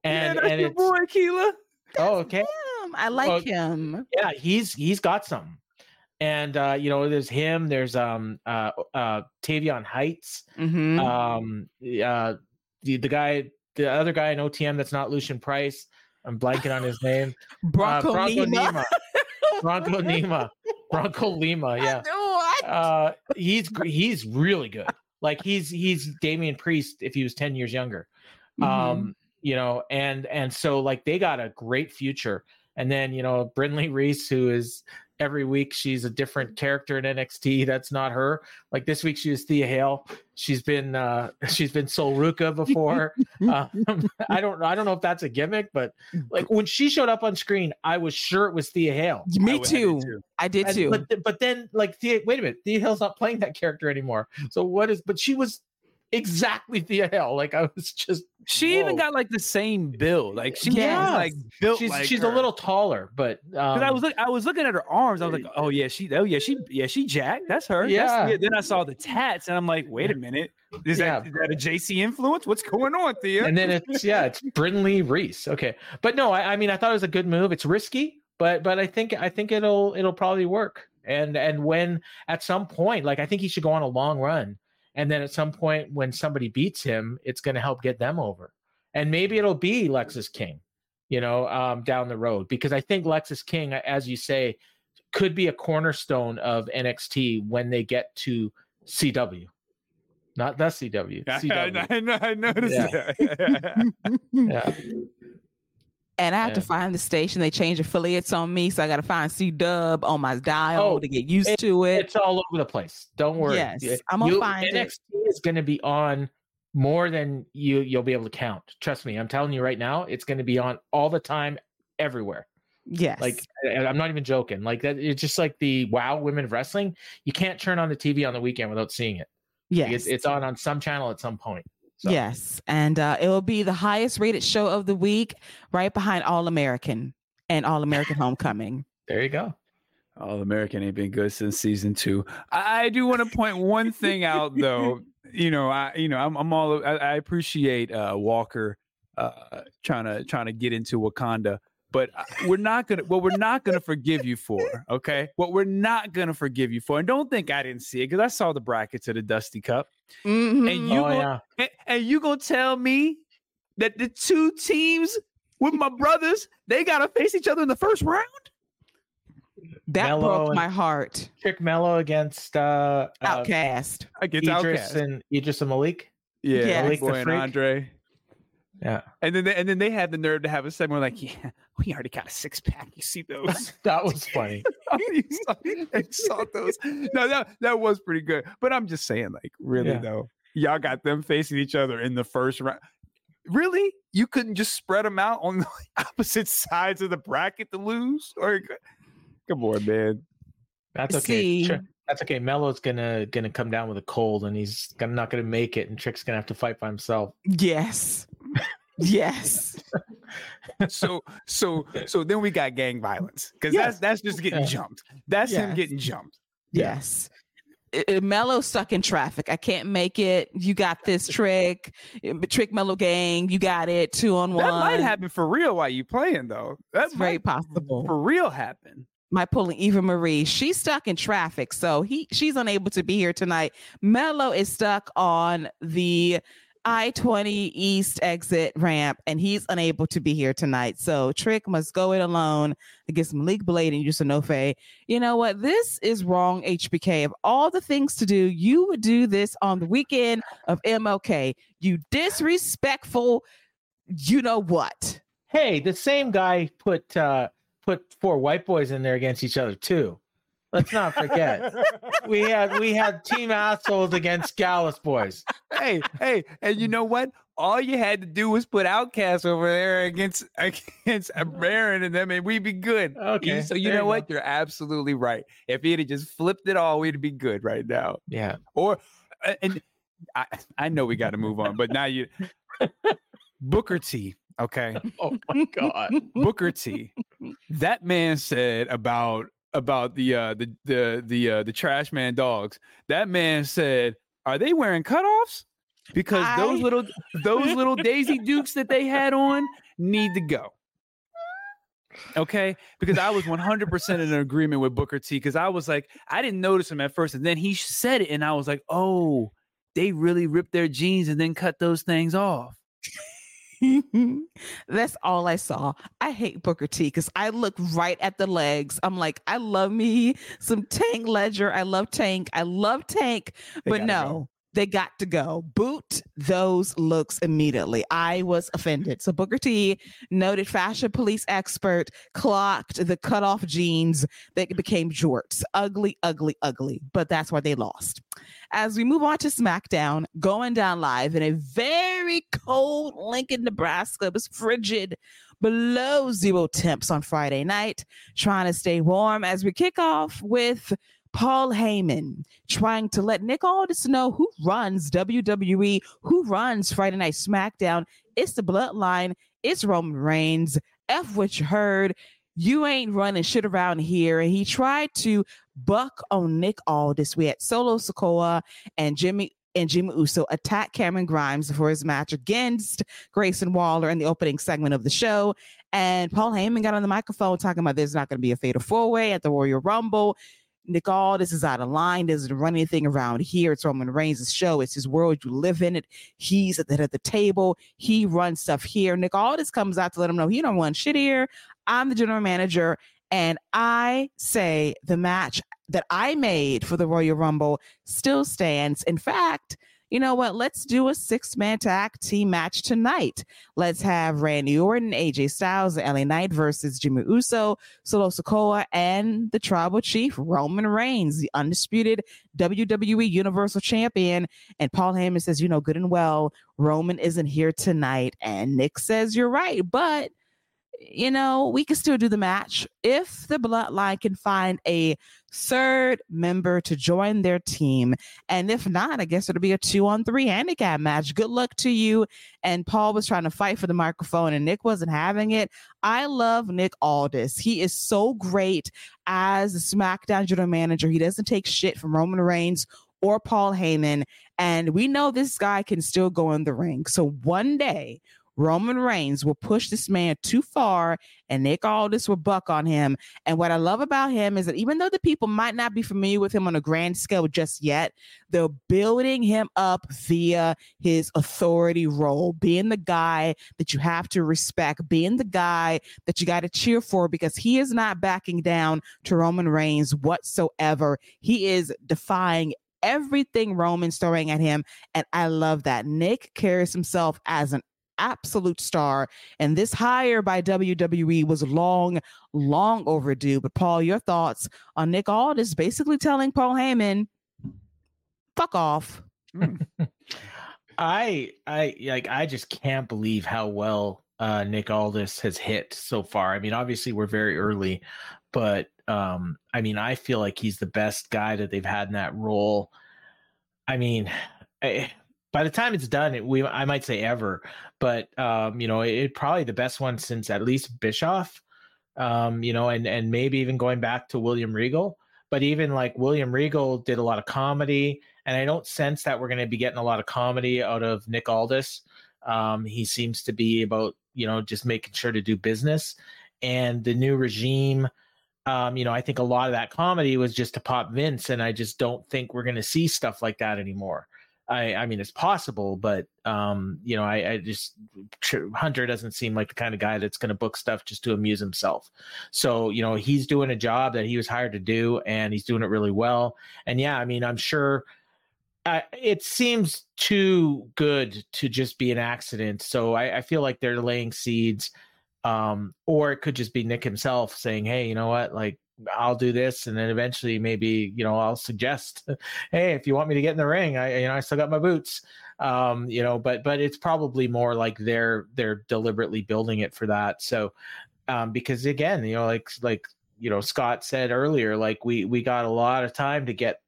and yeah, that's and your it's boy, Keila. oh okay him. I like him. yeah he's he's got some. and uh you know there's him there's um uh uh Tavion Heights Mhm. um uh the, the guy the other guy in OTM that's not Lucian Price I'm blanking on his name Bronco, uh, Bronco Nima. Nima. Bronco Nima. Bronco Lima. Yeah. What? Uh, he's he's really good. Like he's he's Damian Priest if he was 10 years younger. Mhm. Um, you know, and and so like they got a great future. And then, you know, Brinley Reece, who is every week she's a different character in NXT. That's not her. Like this week she was Thea Hail. She's been uh she's been Sol Ruka before. um, I don't I don't know if that's a gimmick, but like when she showed up on screen, I was sure it was Thea Hail. I Me I did too. I did And- too. But but then like Thea, wait a minute, Thea Hale's not playing that character anymore. So what is? But she was exactly Thea Hail. Like I was just She even got like the same build. Like she Yes. was like built. she's like she's her. a little taller, but um, I was look, I was looking at her arms. I was like, oh yeah, she oh yeah she yeah she Jack. That's her. That's- Yeah. Then I saw the tats, and I'm like, wait a minute, is that Yeah. is that a Jacy influence? What's going on, Thea? and then it's yeah, it's Brinley Reece. Okay, but no, I, I mean I thought it was a good move. It's risky, but but I think I think it'll it'll probably work. And and when at some point, like I think he should go on a long run. And then at some point when somebody beats him, it's going to help get them over. And maybe it'll be Lexis King, you know, um, down the road because I think Lexis King, as you say, could be a cornerstone of NXT when they get to CW. Not the CW. CW. I, know, I noticed Yeah. that. yeah. And I have to find the station. They change affiliates on me, so I got to find C Dub on my dial Oh, to get used to it. It's all over the place. Don't worry. Yes, Yeah, I'm gonna you- find it. NXT is going to be on more than you you'll be able to count. Trust me, I'm telling you right now, it's going to be on all the time, everywhere. Yes, Like I'm not even joking. Like that, it's just like the Wow Women of Wrestling. You can't turn on the TV on the weekend without seeing it. yes, It's, it's on on some channel at some point. So, yes, and uh, it will be the highest rated show of the week, right behind All American and All American Homecoming. there you go. All American ain't been good since season two. I, I do want to point one thing out though. You know, I you know I'm I'm all I, I appreciate uh, Walker uh, trying to trying to get into Wakanda, but uh, we're not gonna what we're not gonna forgive you for. Okay, what we're not gonna forgive you for, and don't think I didn't see it because I saw the brackets of the Dusty Cup, Mhm. and you oh gonna, yeah. and, and you gonna tell me that the two teams with my brothers they gotta face each other in the first round? that Melo broke my heart. Trick Melo against uh, uh Outcast. Against Edris Outcast. and Edris and Malik. Yeah, Yes. Malik Boy and Andre. Yeah. And then they, and then they had the nerve to have a segment like, yeah, we already got a six pack. You see those? That was funny. you, saw, you saw those? No, that that was pretty good. But I'm just saying, like, really Yeah. though, y'all got them facing each other in the first round. Really? You couldn't just spread them out on the opposite sides of the bracket to lose? Or come on, man. That's okay. See- Sure. That's okay. Melo's gonna gonna come down with a cold, and he's gonna, not gonna make it, and Trick's gonna have to fight by himself. Yes, yes. So so so then we got gang violence because Yes. that's that's just getting Yeah. jumped. That's him getting jumped. Yeah. Yes. I- I- Melo stuck in traffic. I can't make it. You got this trick, Uh, trick Melo gang. You got it. Two on one. That might happen for real while you playing though. That's It's very possible. for real happen. My pulling Eva Marie. She's stuck in traffic, so he she's unable to be here tonight. Melo is stuck on the I twenty East exit ramp, and he's unable to be here tonight. So Trick must go it alone against Malik Blade and Yusanofe. You know what? This is wrong. HBK of all the things to do, you would do this on the weekend of MLK. You disrespectful. You know what? Hey, the same guy put uh put four white boys in there against each other too. Let's not forget. we had we had team assholes against Gallus boys. hey, hey, and you know what? All you had to do was put Outcast over there against against Baron and them, and we'd be good. Okay, So you know you what? go. You're absolutely right. If he'd have just flipped it all, we'd be good right now. Yeah. Or and I I know we got to move on, but now you Booker T. Okay. Oh my god. Booker T. That man said about about the uh the the the uh the trash man dogs. That man said, "Are they wearing cutoffs? Because those little those little Daisy Dukes that they had on need to go." Okay, because I was 100% in agreement with Booker T. Because I was like, I didn't notice him at first, and then he said it, and I was like, oh, they really ripped their jeans and then cut those things off. That's all I saw. I hate Booker T because I look right at the legs. I'm like, I love me some Tank Ledger. I love Tank. I love Tank. They but no. They got to go. Boot those looks immediately. I was offended. So Booker T, noted fashion police expert, clocked the cutoff jeans that became jorts. Ugly, ugly, ugly. But that's why they lost. As we move on to SmackDown, going down live in a very cold Lincoln, Nebraska. It was frigid, below zero temps on Friday night, trying to stay warm as we kick off with Paul Heyman trying to let Nick Aldis know who runs WWE, who runs Friday Night SmackDown. It's the bloodline, it's Roman Reigns. F what you heard. You ain't running shit around here. And he tried to buck on Nick Aldis. We had Solo Sikoa and Jimmy and Jimmy Uso attack Cameron Grimes for his match against Grayson Waller in the opening segment of the show. And Paul Heyman got on the microphone talking about there's not going to be a fatal four way at the Royal Rumble. Nick Aldis is out of line, doesn't run anything around here. It's Roman Reigns' show. It's his world. You live in it. He's at the head of the table. He runs stuff here. Nick Aldis comes out to let him know he don't run shit here. I'm the general manager. And I say the match that I made for the Royal Rumble still stands. In fact, you know what? Let's do a six man tag team match tonight. Let's have Randy Orton, AJ Styles, and LA Knight versus Jimmy Uso, Solo Sikoa, and the tribal chief, Roman Reigns, the undisputed WWE Universal Champion. And Paul Heyman says, you know, good and well, Roman isn't here tonight. And Nick says, you're right, but you know, we can still do the match if the bloodline can find a third member to join their team. And if not, I guess it'll be a two on three handicap match. Good luck to you. And Paul was trying to fight for the microphone and Nick wasn't having it. I love Nick Aldis. He is so great as the SmackDown general manager. He doesn't take shit from Roman Reigns or Paul Heyman. And we know this guy can still go in the ring. So one day, Roman Reigns will push this man too far and Nick Aldis will buck on him. And what I love about him is that even though the people might not be familiar with him on a grand scale just yet, they're building him up via his authority role, being the guy that you have to respect, being the guy that you got to cheer for because he is not backing down to Roman Reigns whatsoever. He is defying everything Roman's throwing at him. And I love that. Nick carries himself as an absolute star. And this hire by WWE was long, long overdue. But Paul, your thoughts on Nick Aldis basically telling Paul Heyman, fuck off. Mm. I I like I just can't believe how well uh Nick Aldis has hit so far. I mean, obviously we're very early, but um I mean, I feel like he's the best guy that they've had in that role. I mean, I, by the time it's done, it, we I might say ever, but um, you know, it, it, probably the best one since at least Bischoff, um, you know, and and maybe even going back to William Regal. But even like William Regal did a lot of comedy, and I don't sense that we're going to be getting a lot of comedy out of Nick Aldis. Um, he seems to be about you know just making sure to do business, and the new regime. Um, you know, I think a lot of that comedy was just to pop Vince, and I just don't think we're going to see stuff like that anymore. I, I mean, it's possible, but um, you know, I, I just Hunter doesn't seem like the kind of guy that's going to book stuff just to amuse himself. So, you know, he's doing a job that he was hired to do, and he's doing it really well. And yeah, I mean, I'm sure uh, it seems too good to just be an accident. So I, I feel like they're laying seeds, um, or it could just be Nick himself saying, "Hey, you know what? Like, I'll do this, and then eventually maybe you know I'll suggest, hey, if you want me to get in the ring, I you know I still got my boots, um, you know, but but it's probably more like they're they're deliberately building it for that. So um, because again, you know, like like you know Scott said earlier, like we we got a lot of time to get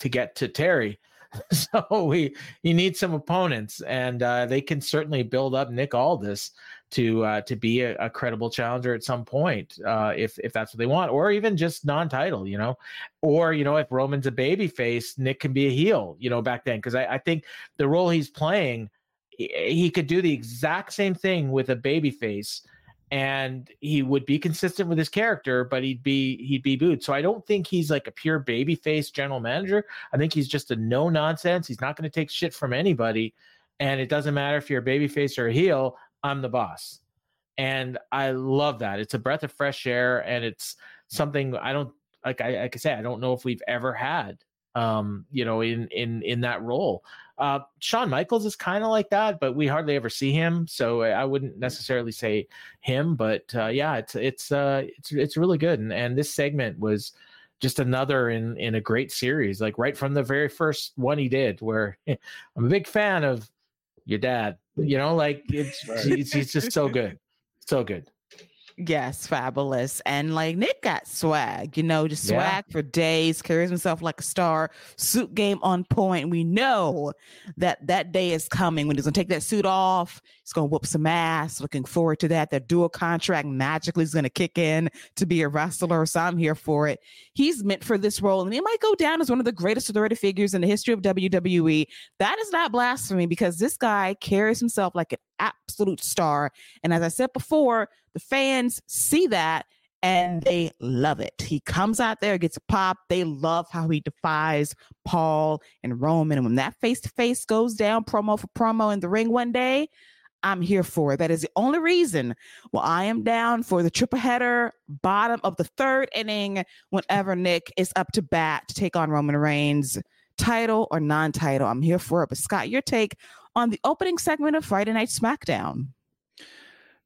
to get to Terry. so we you need some opponents, and uh, they can certainly build up Nick Aldis to uh, to be a, a, credible challenger at some point, uh, if if that's what they want, or even just non-title, you know, or you know, if Roman's a baby face, Nick can be a heel, you know, back then, because I, I think the role he's playing, he, he could do the exact same thing with a baby face and he would be consistent with his character, but he'd be he'd be booed. So I don't think he's like a pure baby face general manager. I think he's just a no nonsense. He's not going to take shit from anybody, and it doesn't matter if you're a baby face or a heel. I'm the boss. And I love that. It's a breath of fresh air and it's something I don't like I like I say, I don't know if we've ever had um, you know, in in in that role. Uh Shawn Michaels is kind of like that, but we hardly ever see him. So I wouldn't necessarily say him, but uh yeah, it's it's uh it's it's really good. And and this segment was just another in in a great series, like right from the very first one he did, where I'm a big fan of your dad. You know, like it's he's, he's just so good, so good. Yes, fabulous. And like Nick got swag, you know, just swag yeah. for days, carries himself like a star, suit game on point. We know that that day is coming when he's gonna take that suit off. He's gonna whoop some ass. Looking forward to that. That dual contract magically is gonna kick in to be a wrestler. So I'm here for it. He's meant for this role, and he might go down as one of the greatest authority figures in the history of WWE. That is not blasphemy because this guy carries himself like an absolute star. And as I said before, the fans see that and they love it. He comes out there, gets popped. They love how he defies Paul and Roman. And when that face to face goes down, promo for promo in the ring one day, I'm here for it. That is the only reason well, I am down for the triple header, bottom of the third inning, whenever Nick is up to bat to take on Roman Reigns, title or non title. I'm here for it. But Scott, your take on the opening segment of Friday Night SmackDown.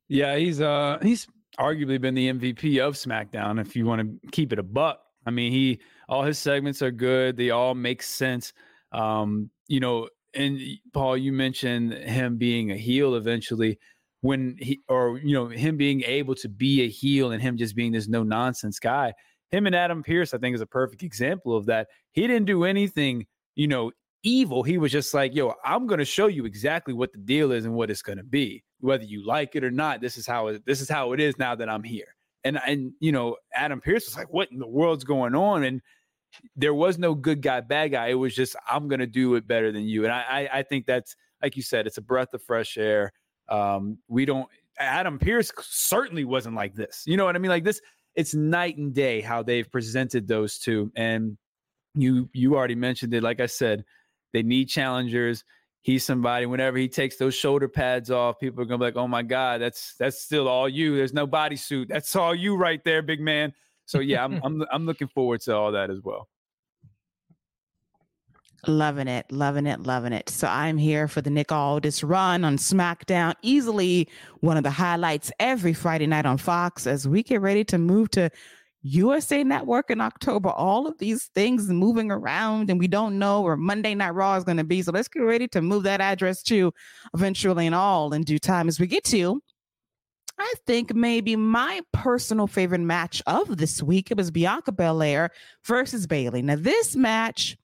Yeah, he's uh he's arguably been the MVP of SmackDown if you want to keep it a buck. I mean, he all his segments are good. They all make sense. Um, you know, and Paul, you mentioned him being a heel eventually when he or you know, him being able to be a heel and him just being this no nonsense guy. Him and Adam Pearce, I think, is a perfect example of that. He didn't do anything, you know, evil. He was just like, yo, I'm going to show you exactly what the deal is and what it's going to be, whether you like it or not. This is how it, this is how it is now that I'm here. And and you know, Adam Pearce was like, what in the world's going on? And there was no good guy, bad guy. It was just I'm going to do it better than you. And I, I I think that's like you said, it's a breath of fresh air. Um, we don't. Adam Pearce certainly wasn't like this. You know what I mean? Like this, it's night and day how they've presented those two. And you you already mentioned it. Like I said, they need challengers. He's somebody. Whenever he takes those shoulder pads off, people are gonna be like, "Oh my God, that's that's still all you." There's no bodysuit. That's all you right there, big man. So yeah, I'm I'm I'm looking forward to all that as well. Loving it, loving it, loving it. So I'm here for the Nick Aldis run on SmackDown. Easily one of the highlights every Friday night on Fox as we get ready to move to USA Network in October. All of these things moving around, and we don't know where Monday Night Raw is going to be. So let's get ready to move that address to eventually and all in due time as we get to. I think maybe my personal favorite match of this week it was Bianca Belair versus Bayley. Now this match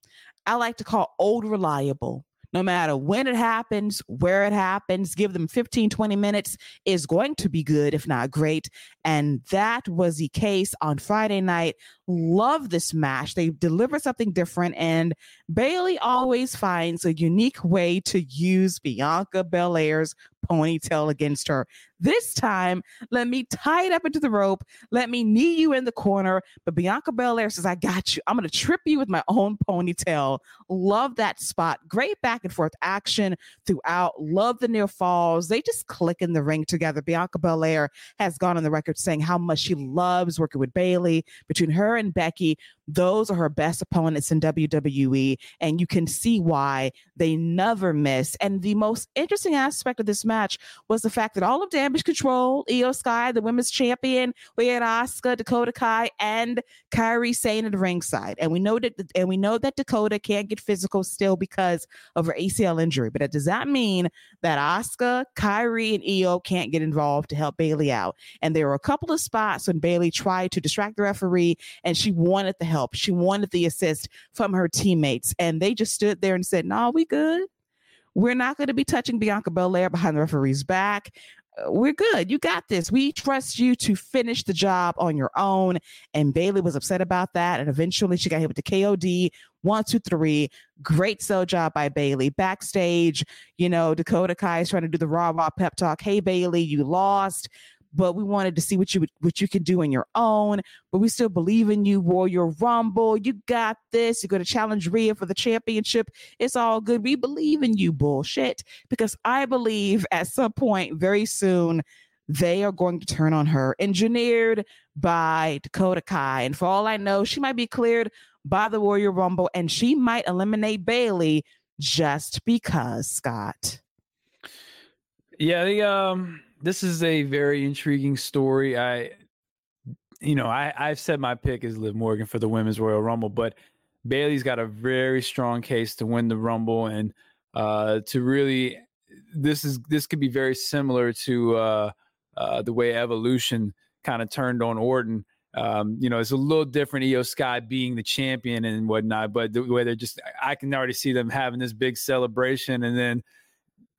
I like to call old reliable no matter when it happens, where it happens, give them 15, 20 minutes is going to be good, if not great. And that was the case on Friday night. Love this match. They deliver something different, and Bayley always finds a unique way to use Bianca Belair's ponytail against her. This time, let me tie it up into the rope. Let me knee you in the corner. But Bianca Belair says, I got you. I'm going to trip you with my own ponytail. Love that spot. Great back and forth action throughout. Love the near falls. They just click in the ring together. Bianca Belair has gone on the record saying how much she loves working with Bayley Between her and Becky, those are her best opponents in WWE. And you can see why they never miss. And the most interesting aspect of this match was the fact that all of damage Control, Iyo Sky, the women's champion. We had Asuka, Dakota Kai, and Kairi Sane at ringside. And we know that and we know that Dakota can't get physical still because of her ACL injury. But does that mean that Asuka, Kairi, and Iyo can't get involved to help Bayley out? And there were a couple of spots when Bayley tried to distract the referee and she wanted the help. She wanted the assist from her teammates. And they just stood there and said, No, we good. We're not going to be touching Bianca Belair behind the referee's back. Uh, we're good. You got this. We trust you to finish the job on your own. And Bayley was upset about that. And eventually she got hit with the KOD one, two, three. Great sell job by Bayley. Backstage, you know, Dakota Kai is trying to do the raw raw pep talk. Hey Bayley, you lost but we wanted to see what you what you can do on your own. But we still believe in you, Royal Rumble. You got this. You're going to challenge Rhea for the championship. It's all good. We believe in you, bullshit. Because I believe at some point very soon they are going to turn on her. Engineered by Dakota Kai, and for all I know, she might be cleared by the Royal Rumble, and she might eliminate Bayley just because Scott. Yeah, the um this is a very intriguing story. I, you know, I I've said my pick is Liv Morgan for the Women's Royal Rumble, but Bayley's got a very strong case to win the Rumble and uh, to really. This is this could be very similar to uh, uh, the way Evolution kind of turned on Orton. Um, you know, it's a little different. Iyo Sky being the champion and whatnot, but the way they're just, I can already see them having this big celebration, and then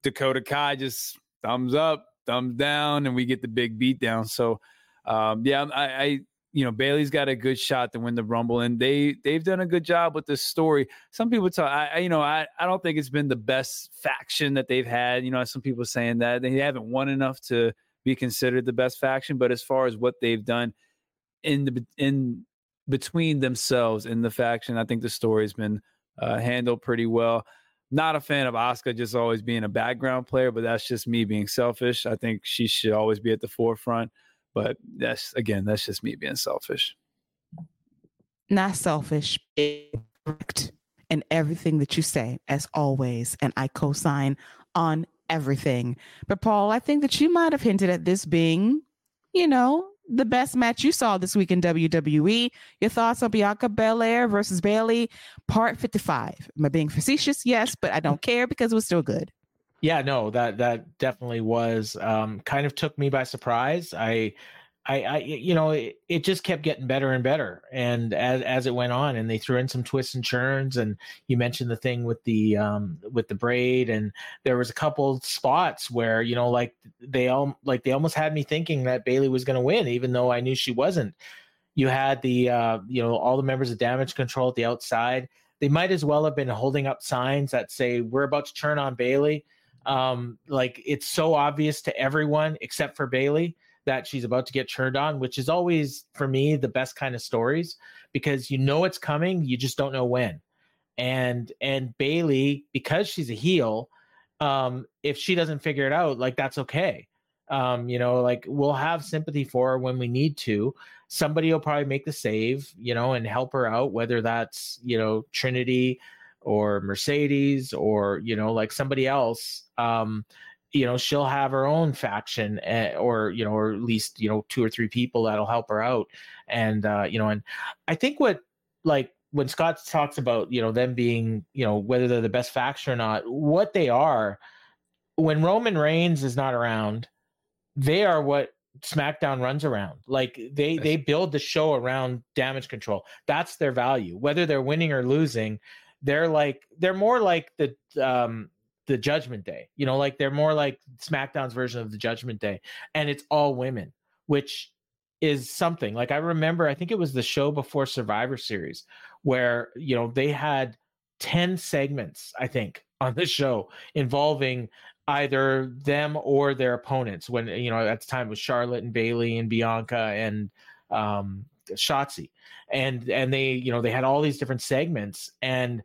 Dakota Kai just thumbs up, thumbs down, and we get the big beat down. So, um, yeah, I, I, you know, Bayley's got a good shot to win the Rumble, and they they've done a good job with this story. Some people talk, I, you know, I, I don't think it's been the best faction that they've had. You know, some people saying that they haven't won enough to be considered the best faction, but as far as what they've done, in the in between themselves in the faction. I think the story's been uh, handled pretty well. Not a fan of Asuka just always being a background player, but that's just me being selfish. I think she should always be at the forefront. But that's again, that's just me being selfish. Not selfish, correct in everything that you say, as always. And I co sign on everything. But Paul, I think that you might have hinted at this being, you know, the best match you saw this week in WWE. Your thoughts on Bianca Belair versus Bayley, part 55. Am I being facetious? Yes, but I don't care because it was still good. Yeah, no, that that definitely was um, kind of took me by surprise. I I, I you know, it, it, just kept getting better and better, and as as it went on, and they threw in some twists and churns, and you mentioned the thing with the um with the braid, and there was a couple spots where you know, like they all like they almost had me thinking that Bayley was going to win, even though I knew she wasn't. You had the uh, you know, all the members of Damage Control at the outside. They might as well have been holding up signs that say we're about to turn on Bayley Um, like it's so obvious to everyone except for Bayley that she's about to get turned on, which is always for me the best kind of stories because you know it's coming, you just don't know when. And and Bayley, because she's a heel, um, if she doesn't figure it out, like that's okay. Um, you know, like we'll have sympathy for her when we need to. Somebody will probably make the save, you know, and help her out, whether that's, you know, Trinity or Mercedes or, you know, like somebody else. Um, you know she'll have her own faction uh, or you know or at least you know two or three people that'll help her out. And uh you know and i think what like when scott talks about you know them being you know whether they're the best faction or not what they are when roman reigns is not around they are what smackdown runs around. Like they they build the show around damage control. That's their value. Whether they're winning or losing they're like they're more like the um the Judgment Day. You know, like they're more like SmackDown's version of the Judgment Day, and it's all women, which is something. Like I remember, I think it was the show before Survivor Series, where you know they had ten segments, I think, on the show involving either them or their opponents. When you know at the time it was Charlotte and Bayley and Bianca and um Shotzi, and and they you know they had all these different segments and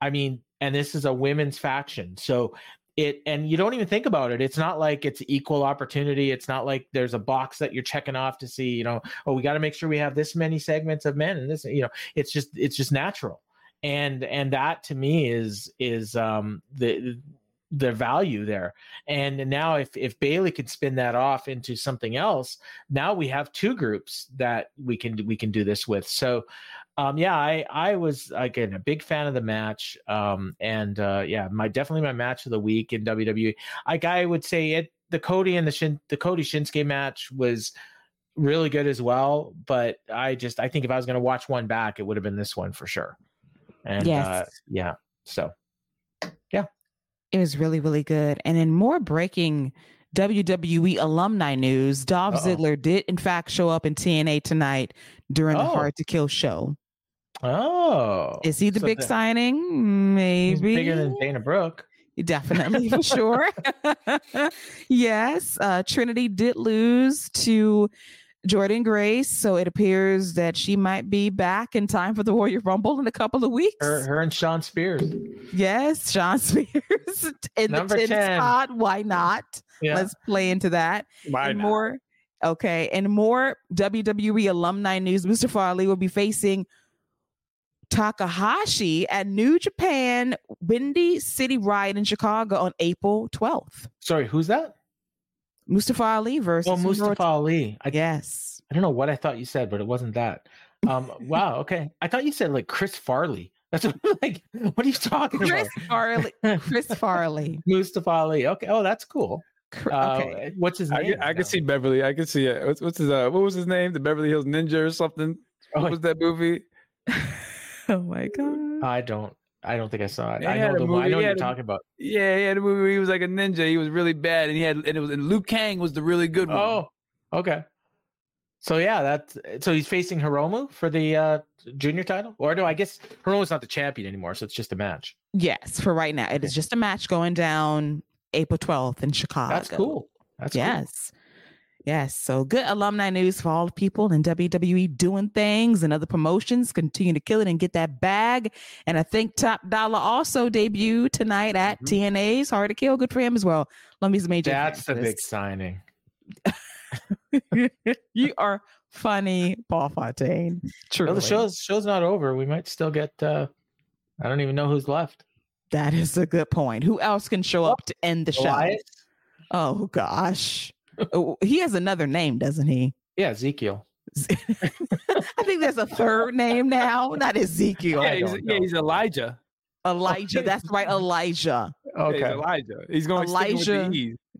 I mean, and this is a women's faction. So it and you don't even think about it. It's not like it's equal opportunity. It's not like there's a box that you're checking off to see, you know, oh, we got to make sure we have this many segments of men and this, you know, it's just it's just natural. And and that to me is is um the the value there. And now if if Bayley could spin that off into something else, now we have two groups that we can we can do this with. So um, yeah, I I was again a big fan of the match, um, and uh, yeah, my definitely my match of the week in WWE. Like I would say it, the Cody and the Shin, the Cody Shinsuke match was really good as well. But I just I think if I was going to watch one back, it would have been this one for sure. And yes. uh, yeah, so yeah, it was really really good. And in more breaking WWE alumni news, Dolph Uh-oh. Ziggler did in fact show up in TNA tonight during oh. the Hard to Kill show. Oh, is he the so big the, signing? Maybe bigger than Dana Brooke. Definitely for sure. yes, uh, Trinity did lose to Jordynne Grace, so it appears that she might be back in time for the Royal Rumble in a couple of weeks. Her, her and Shawn Spears. Yes, Shawn Spears in Number the 10 spot. Why not? Yeah. Let's play into that. Why and not? More, okay, and more WWE alumni news. Mr. Ali will be facing Takahashi at New Japan Windy City Riot in Chicago on April 12th. Sorry, who's that? Mustafa Ali versus. Oh, Mustafa Ali. I guess. I don't know what I thought you said, but it wasn't that. Um, wow. Okay. I thought you said like Chris Farley. That's what, like, what are you talking about? Chris about? Farley. Chris Farley. Mustafa Ali. Okay. Oh, that's cool. Uh, okay. what's his name? I, I can see Beverly. I can see it. What's, what's his? Uh, what was his name? The Beverly Hills Ninja or something? What oh, was that movie? Oh my god! I don't. I don't think I saw it. I know the movie. I know what you're a, talking about. Yeah, he had a movie where he was like a ninja. He was really bad, and he had and it was and Liu Kang was the really good one. Oh, okay. So yeah, that's so he's facing Hiromu for the uh junior title, or no? I guess Hiromu's not the champion anymore, so it's just a match. Yes, for right now, it is just a match going down April twelfth in Chicago. That's cool. That's yes. Cool. Yes. So good alumni news for all the people in WWE doing things and other promotions. Continue to kill it and get that bag. And I think Top Dolla also debuted tonight at mm-hmm. TNA's Hard to Kill. Good for him as well. Let me major. That's the big signing. you are funny, Paul Fontaine. True. Well, the show's show's not over. We might still get. uh I don't even know who's left. That is a good point. Who else can show up to end the show? Oh gosh. Oh, he has another name, doesn't he? Yeah, Ezekiel. I think there's a third name now, not Ezekiel. Yeah, he's, yeah, he's Elijah. Elijah. That's right, Elijah. Okay, yeah, he's Elijah. He's going Elijah.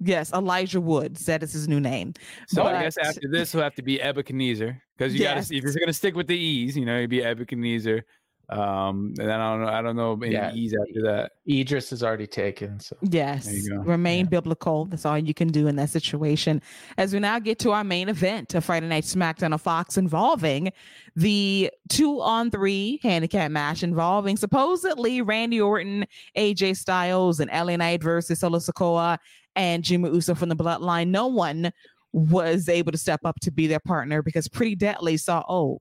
Yes, Elijah Woods. That is his new name. So but, I guess after this, he'll have to be Ebenezer because you yes. got if you're going to stick with the E's, you know, he'd be Ebenezer. Um, and then I don't know. I don't know any yeah. E's after that. Edris is already taken. So yes, remain yeah. biblical. That's all you can do in that situation. As we now get to our main event of Friday Night SmackDown on Fox, involving the two on three handicap match involving supposedly Randy Orton, AJ Styles, and LA Knight versus Solo Sikoa and Jimmy Uso from the Bloodline. No one was able to step up to be their partner because Pretty Deadly saw, oh,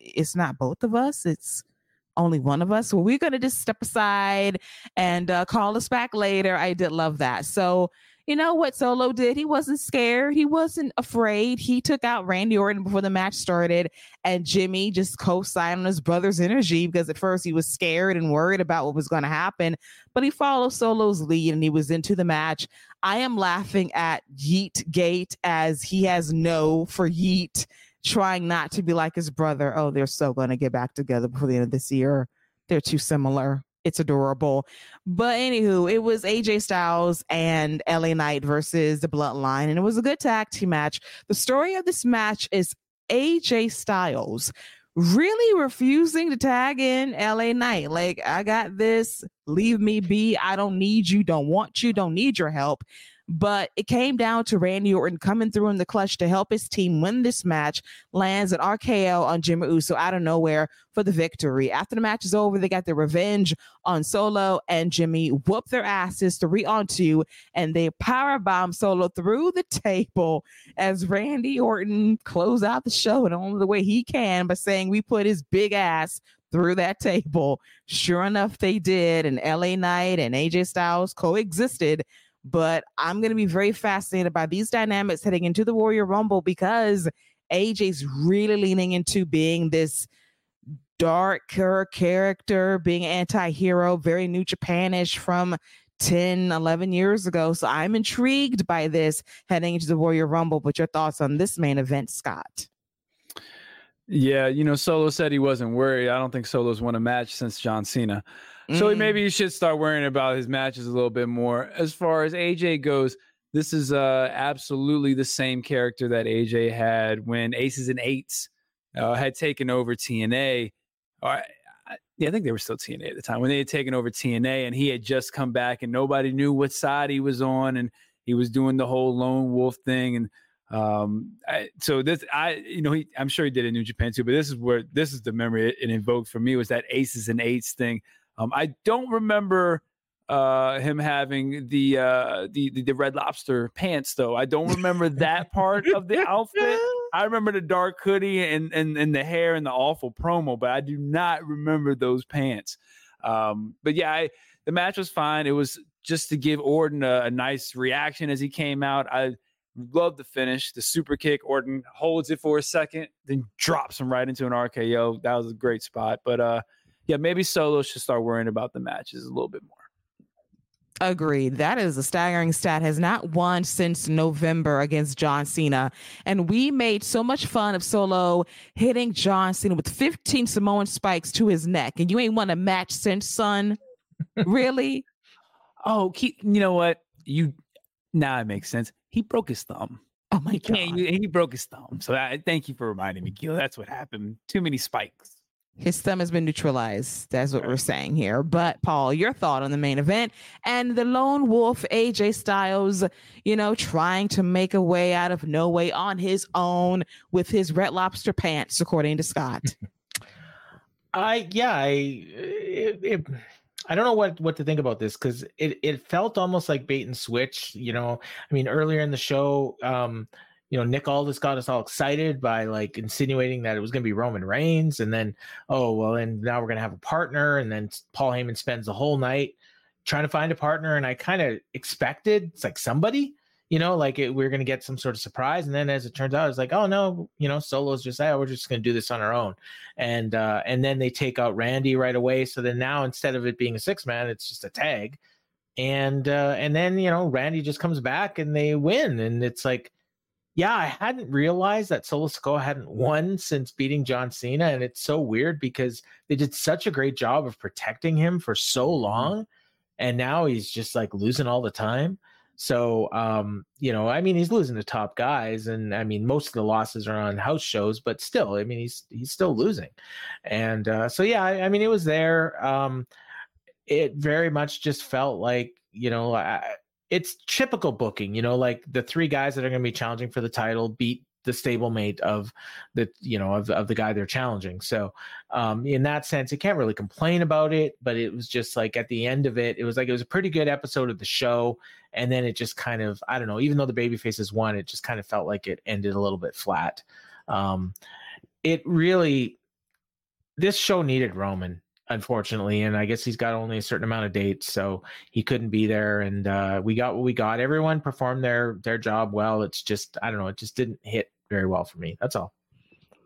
it's not both of us. It's only one of us. Well, we're going to just step aside and uh, call us back later. I did love that. So, you know what Solo did? He wasn't scared. He wasn't afraid. He took out Randy Orton before the match started, and Jimmy just co-signed on his brother's energy because at first he was scared and worried about what was going to happen, but he followed Solo's lead and he was into the match. I am laughing at Yeet Gate as he has no for Yeet trying not to be like his brother. Oh, they're so going to get back together before the end of this year. They're too similar. It's adorable. But anywho, it was AJ Styles and LA Knight versus the Bloodline, and it was a good tag team match. The story of this match is AJ Styles really refusing to tag in LA Knight. Like, I got this, leave me be. I don't need you, don't want you, don't need your help. But it came down to Randy Orton coming through in the clutch to help his team win this match, lands an RKO on Jimmy Uso out of nowhere for the victory. After the match is over, they got their revenge on Solo and Jimmy, whoop their asses three on two, and they power bomb Solo through the table as Randy Orton close out the show in only the way he can by saying we put his big ass through that table. Sure enough, they did. And LA Knight and AJ Styles coexisted but I'm going to be very fascinated by these dynamics heading into the Royal Rumble because AJ's really leaning into being this darker character, being anti-hero, very new Japanish from 10, 11 years ago. So I'm intrigued by this heading into the Royal Rumble. But your thoughts on this main event, Scott? Yeah, you know, Solo said he wasn't worried. I don't think Solo's won a match since John Cena. So mm. maybe he should start worrying about his matches a little bit more. As far as AJ goes, this is uh, absolutely the same character that AJ had when Aces and Eights uh, had taken over TNA. Or, yeah, I think they were still TNA at the time when they had taken over TNA, and he had just come back, and nobody knew what side he was on, and he was doing the whole lone wolf thing, and um, I, so this, I, you know, he, I'm sure he did in New Japan too, but this is where this is the memory it, it invoked for me was that Aces and Eights thing. Um, I don't remember uh, him having the, uh, the, the the Red Lobster pants though. I don't remember that part of the outfit. I remember the dark hoodie and, and and the hair and the awful promo, but I do not remember those pants. Um, but yeah, I, the match was fine. It was just to give Orton a, a nice reaction as he came out. I love the finish, the super kick. Orton holds it for a second, then drops him right into an RKO. That was a great spot. But uh, yeah, maybe Solo should start worrying about the matches a little bit more. Agreed. That is a staggering stat. Has not won since November against John Cena. And we made so much fun of Solo hitting John Cena with 15 Samoan spikes to his neck. And you ain't won a match since, son. really? Oh, he, you know what? You now it makes sense. He broke his thumb. Oh my god! He broke his thumb. So I, thank you for reminding me, Gil. That's what happened. Too many spikes. His thumb has been neutralized. That's what we're saying here. But Paul, your thought on the main event and the lone wolf AJ Styles, you know, trying to make a way out of no way on his own with his red lobster pants, according to Scott. I yeah, I it, it, I don't know what what to think about this because it it felt almost like bait and switch. You know, I mean, earlier in the show, um, you know, Nick Aldis got us all excited by like insinuating that it was going to be Roman Reigns, and then oh well, and now we're going to have a partner, and then Paul Heyman spends the whole night trying to find a partner, and I kind of expected it's like somebody, you know, like it, we are going to get some sort of surprise, and then as it turns out, it's like oh no, you know, Solo's just oh we're just going to do this on our own, and uh, and then they take out Randy right away, so then now instead of it being a six man, it's just a tag. And uh, and then you know Randy just comes back and they win, and it's like yeah, I hadn't realized that Solo Sikoa hadn't won since beating John Cena. And it's so weird because they did such a great job of protecting him for so mm-hmm. long. And now he's just like losing all the time. So, um, you know, I mean, he's losing to top guys, and I mean, most of the losses are on house shows, but still, I mean, he's he's still losing, and uh, so yeah, I, I mean, it was there. Um, it very much just felt like you know, I, it's typical booking, you know, like the three guys that are going to be challenging for the title beat the stablemate of the you know of, of the guy they're challenging. So um in that sense you can't really complain about it but it was just like at the end of it it was like it was a pretty good episode of the show. And then it just kind of i don't know even though the baby faces won it just kind of felt like it ended a little bit flat. Um it really this show needed roman unfortunately. And I guess he's got only a certain amount of dates, so he couldn't be there. And uh, we got what we got. Everyone performed their their job well. It's just I don't know. It just didn't hit very well for me. That's all.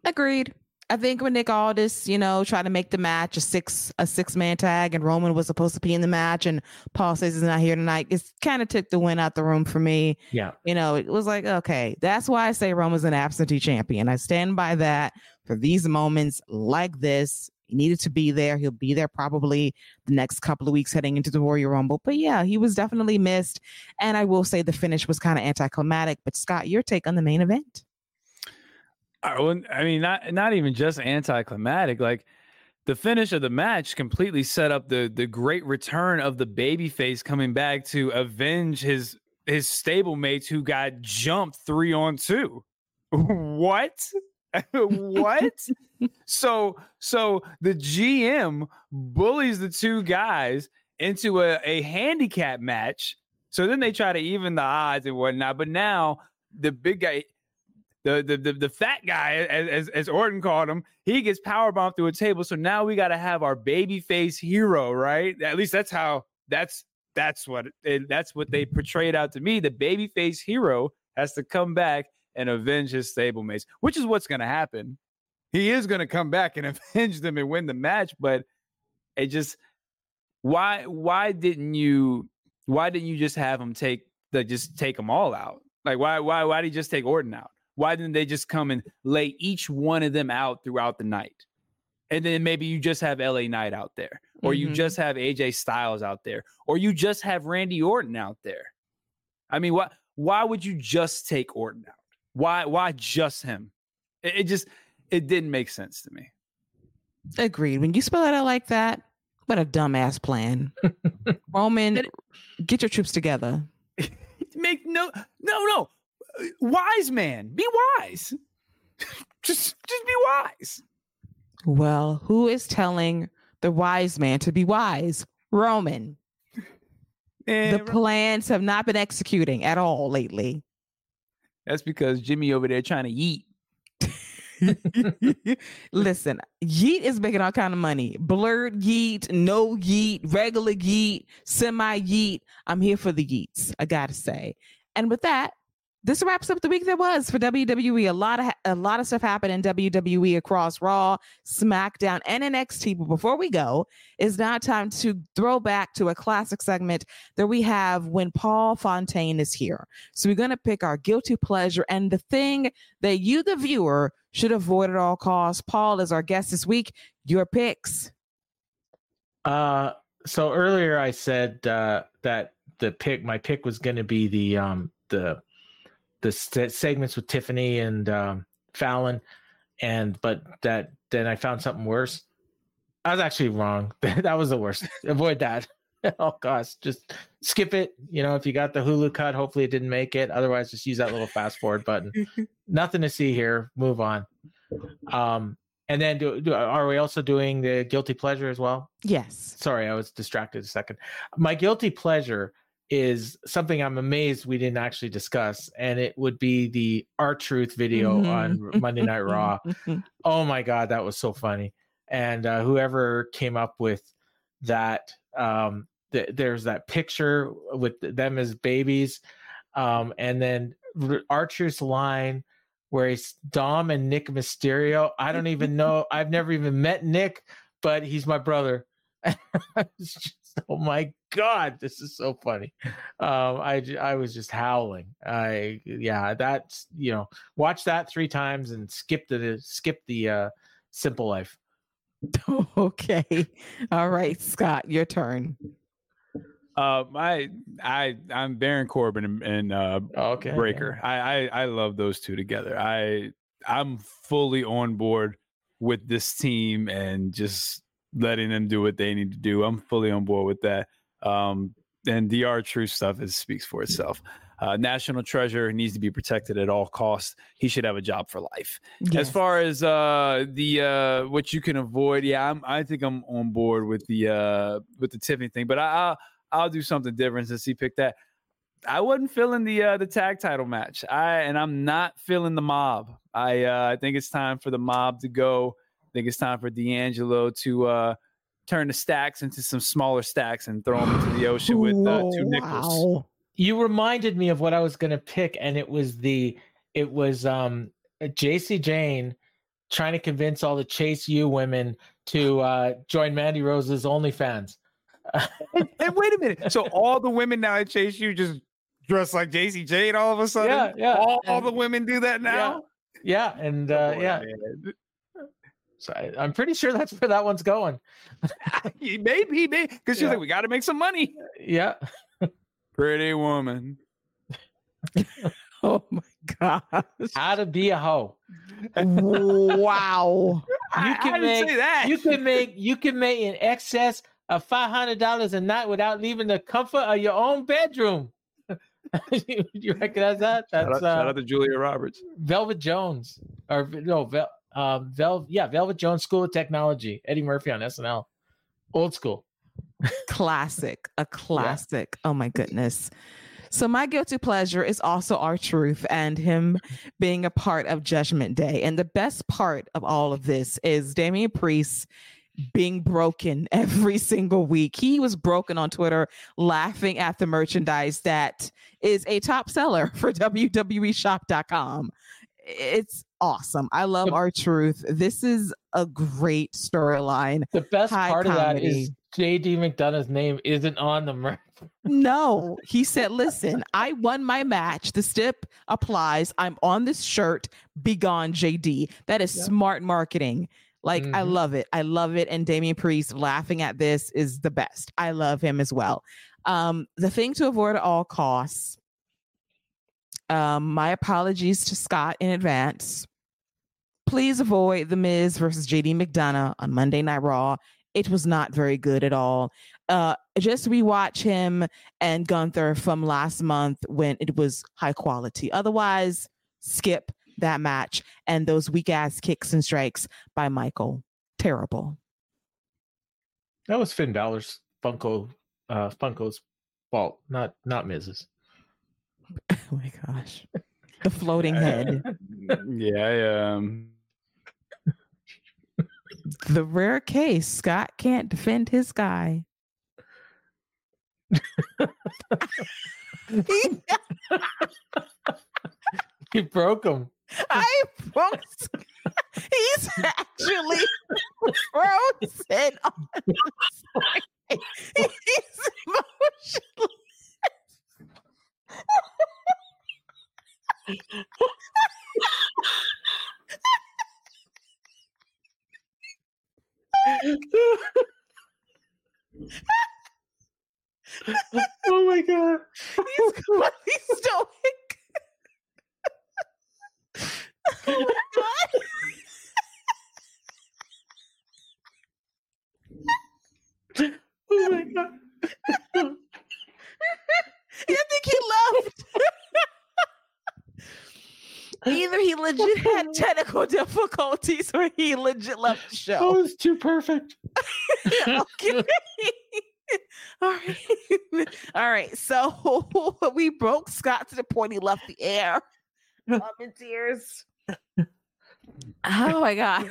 Agreed. I think when Nick Aldis, you know, tried to make the match a six a six man tag, and Roman was supposed to be in the match, and Paul says he's not here tonight, it kind of took the win out the room for me. Yeah, you know, it was like okay, that's why I say Roman's an absentee champion. I stand by that for these moments like this. He needed to be there. He'll be there probably the next couple of weeks heading into the Royal Rumble. But yeah, he was definitely missed. And I will say the finish was kind of anticlimactic. But Scott, your take on the main event? I, I mean, not not even just anticlimactic. Like the finish of the match completely set up the the great return of the babyface coming back to avenge his his stablemates who got jumped three on two. what? what? so so the GM bullies the two guys into a, a handicap match. So then they try to even the odds and whatnot. But now the big guy, the the the, the fat guy, as, as Orton called him, he gets power bombed through a table. So now we got to have our baby face hero, right? At least that's how that's that's what that's what they portrayed out to me. The baby face hero has to come back and avenge his stablemates, which is what's going to happen. He is going to come back and avenge them and win the match, but it just why why didn't you why didn't you just have him take the just take them all out? Like why why why did he just take Orton out? Why didn't they just come and lay each one of them out throughout the night? And then maybe you just have LA Knight out there, or mm-hmm. you just have AJ Styles out there, or you just have Randy Orton out there. I mean, what why would you just take Orton out? Why why just him? It, it just it didn't make sense to me. Agreed. When you spell it out like that, what a dumbass plan. Roman, get your troops together. make no no no wise man. Be wise. just just be wise. Well, who is telling the wise man to be wise? Roman. And the plans have not been executing at all lately. That's because Jimmy over there trying to eat. Listen, Yeet is making all kind of money. Blurred Yeet, no Yeet, regular Yeet, semi Yeet. I'm here for the Yeets, I gotta say. And with that, this wraps up the week that was for WWE. A lot of a lot of stuff happened in WWE across Raw, SmackDown, and NXT. But before we go, it's now time to throw back to a classic segment that we have when Paul Fontaine is here. So we're going to pick our guilty pleasure and the thing that you, the viewer, should avoid at all costs. Paul is our guest this week. Your picks. Uh, so earlier I said uh, that the pick, my pick was going to be the um the the segments with Tiffany and um, Fallon, and but that then I found something worse. I was actually wrong. that was the worst. Avoid that oh gosh. Just skip it. You know, if you got the Hulu cut, hopefully it didn't make it. Otherwise, just use that little fast forward button. Nothing to see here. Move on. Um, and then do, do, are we also doing the guilty pleasure as well? Yes. Sorry, I was distracted a second. My guilty pleasure is something I'm amazed we didn't actually discuss, and it would be the R-Truth video Mhm. on Monday Night Raw. Oh my god, that was so funny! And uh, whoever came up with that, um, th- there's that picture with them as babies, um, and then R- Archer's line where he's Dom and Nick Mysterio. I don't even know. I've never even met Nick, but he's my brother. Just, oh my god, this is so funny. Um, I j- I was just howling. I yeah, that's you know, watch that three times and skip the skip the uh, simple life. okay. All right, Scott, your turn. Uh, my I I'm Baron Corbin and, and uh, Okay, Breakker. I, I I love those two together. I I'm fully on board with this team and just letting them do what they need to do. I'm fully on board with that. Um, and DR True stuff is speaks for itself. Uh, national treasure needs to be protected at all costs. He should have a job for life. As far as uh, the uh, what you can avoid, yeah, I'm, I think I'm on board with the uh, with the Tiffany thing. But I, I'll I'll do something different since he picked that. I wasn't feeling the uh, the tag title match. I and I'm not feeling the mob. I uh, I think it's time for the mob to go. I think it's time for D'Angelo to uh, turn the stacks into some smaller stacks and throw them into the ocean with uh, two nickels. wow. You reminded me of what I was gonna pick, and it was the it was um Jacy Jayne trying to convince all the Chase U women to uh join Mandy Rose's OnlyFans. And, and wait a minute. So all the women now at Chase U just dress like Jacy Jayne all of a sudden? Yeah, yeah. All, all the women do that now? Yeah, and uh, Boy, yeah, man. So I, I'm pretty sure that's where that one's going. maybe, maybe, because she's Yeah. like, we got to make some money. Yeah, Pretty woman. Oh my gosh. how to be a hoe. wow. I, You I can didn't make- say that. You can make you can make in excess of five hundred dollars a night without leaving the comfort of your own bedroom. you, you recognize that? shout, That's out, shout uh, out to Julia Roberts. Velvet Jones or no, Vel, um, Vel, yeah, Velvet Jones School of Technology. Eddie Murphy on SNL, old school. classic, a classic. Oh my goodness. So my guilty pleasure is also R-Truth and him being a part of Judgment Day. And the best part of all of this is Damian Priest being broken every single week. He was broken on Twitter laughing at the merchandise that is a top seller for WWEshop.com. It's awesome. I love The- R-Truth. This is a great storyline. The best High part of that is JD McDonagh's name isn't on the merch. No, he said, listen, I won my match. The stip applies. I'm on this shirt. Be gone, JD. That is Yeah. smart marketing. Like, I Mhm. love it. I love it. And Damian Priest laughing at this is the best. I love him as well. Um, the thing to avoid at all costs. Um, my apologies to Scott in advance. Please avoid The Miz versus JD McDonagh on Monday Night Raw. It was not very good at all. Uh, just rewatch him and Gunther from last month when it was high quality. Otherwise, skip that match and those weak ass kicks and strikes by Michael. Terrible. That was Finn Balor's Funko, uh, Funko's fault, not not Miz's. Oh my gosh. The floating head. yeah, I, um, the rare case Scott can't defend his guy. He broke him. I broke. He's actually frozen. He's emotionless. oh my god. He's going stoic. oh my god. Oh my god. I think he left. Either he legit had technical difficulties or he legit left the show. Oh, show. was too perfect. okay. All right. All right. So we broke Scott to the point he left the air. I'm in tears. Oh my god.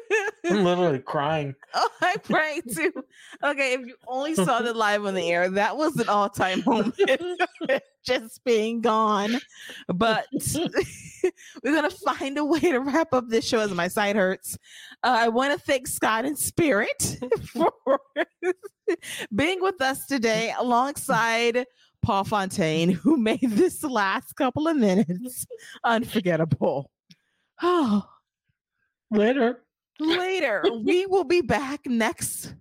I'm literally crying. Oh, I'm crying too. Okay, if you only saw the live on the air, that was an all-time moment. Just being gone. But we're gonna find a way to wrap up this show as my side hurts. Uh, I want to thank Scott and Spirit for being with us today alongside Paul Fontaine, who made this last couple of minutes unforgettable. Oh, Later. later. we will be back next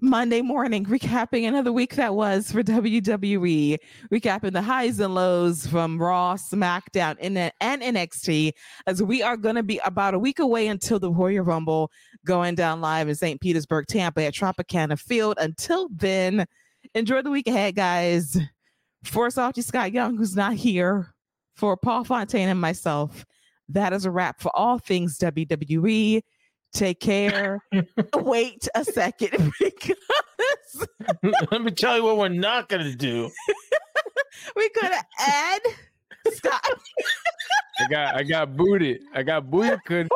Monday morning, recapping another week that was for WWE, recapping the highs and lows from Raw, SmackDown, and, and NXT, as we are going to be about a week away until the Royal Rumble going down live in St. Petersburg, Tampa at Tropicana Field. Until then, enjoy the week ahead, guys. For Softy Scott Young, who's not here, for Paul Fontaine and myself, that is a wrap for all things WWE. Take care. Wait a second because Let me tell you what we're not gonna do. we're gonna add Scott. I got I got booted. I got booyakud.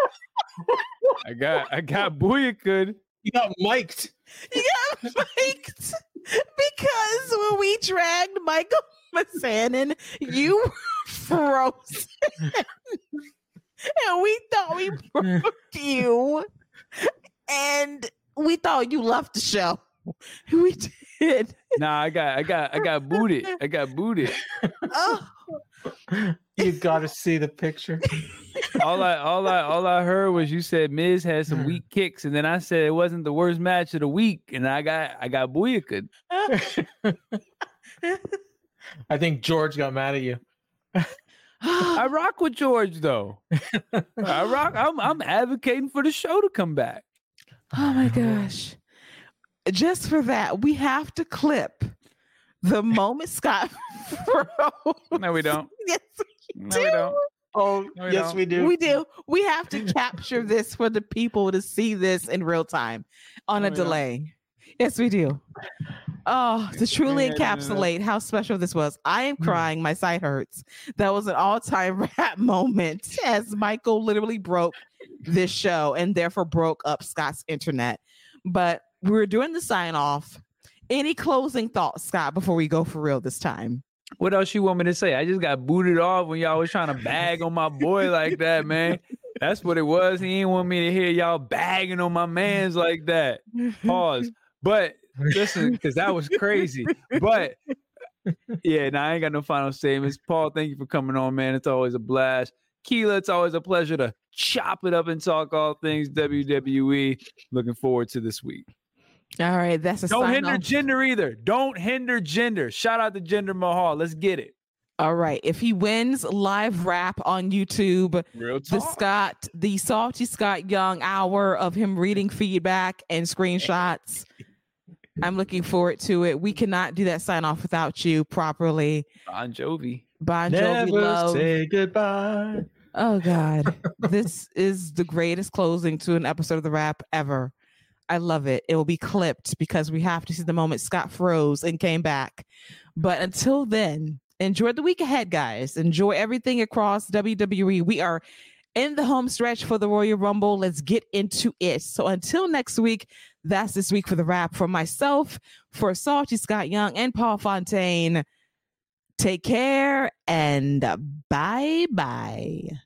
I got I got booyakud. You got mic'd. You got faked because when we dragged Michael Mizanin, you froze. And we thought we broke you. And we thought you left the show. We did. Nah, I got I got I got booted. I got booted. Oh, You got to see the picture. All I all I all I heard was you said Miz had some weak kicks, and then I said it wasn't the worst match of the week, and I got I got booyakud. I think George got mad at you. I rock with George though. I rock. I'm I'm advocating for the show to come back. Oh my gosh. Just for that, we have to clip the moment Scott froze. No, we don't. Yes, No, we don't. Oh, No, we yes, don't. we do. we do. We have to capture this for the people to see this in real time on a No, we don't. delay. Yes, we do. Oh, to truly encapsulate how special this was. I am crying. My side hurts. That was an all-time rap moment as Michael literally broke this show and therefore broke up Scott's internet. But we were doing the sign off. Any closing thoughts, Scott, before we go for real this time? What else you want me to say? I just got booted off when y'all was trying to bag on my boy like that, man. That's what it was. He didn't want me to hear y'all bagging on my man's like that. Pause. But listen, because that was crazy. But yeah, now I ain't got no final statements. Paul, thank you for coming on, man. It's always a blast. Keila, it's always a pleasure to chop it up and talk all things WWE. Looking forward to this week. All right, that's a Don't hinder off. gender either. Don't hinder gender. Shout out to Jinder Mahal. Let's get it. All right. If he wins live rap on YouTube, Real the. Scott, the salty Scott Young hour of him reading feedback and screenshots. I'm looking forward to it. We cannot do that sign off without you properly. Bon Jovi. Bon Jovi Never love. say goodbye. Oh God, this is the greatest closing to an episode of the WRAP ever. I love it. It will be clipped because we have to see the moment Scott froze and came back. But until then, enjoy the week ahead, guys. Enjoy everything across WWE. We are in the home stretch for the Royal Rumble. Let's get into it. So until next week, that's this week for the wrap. For myself, for Salty Scott Young and Paul Fontaine, take care and bye bye.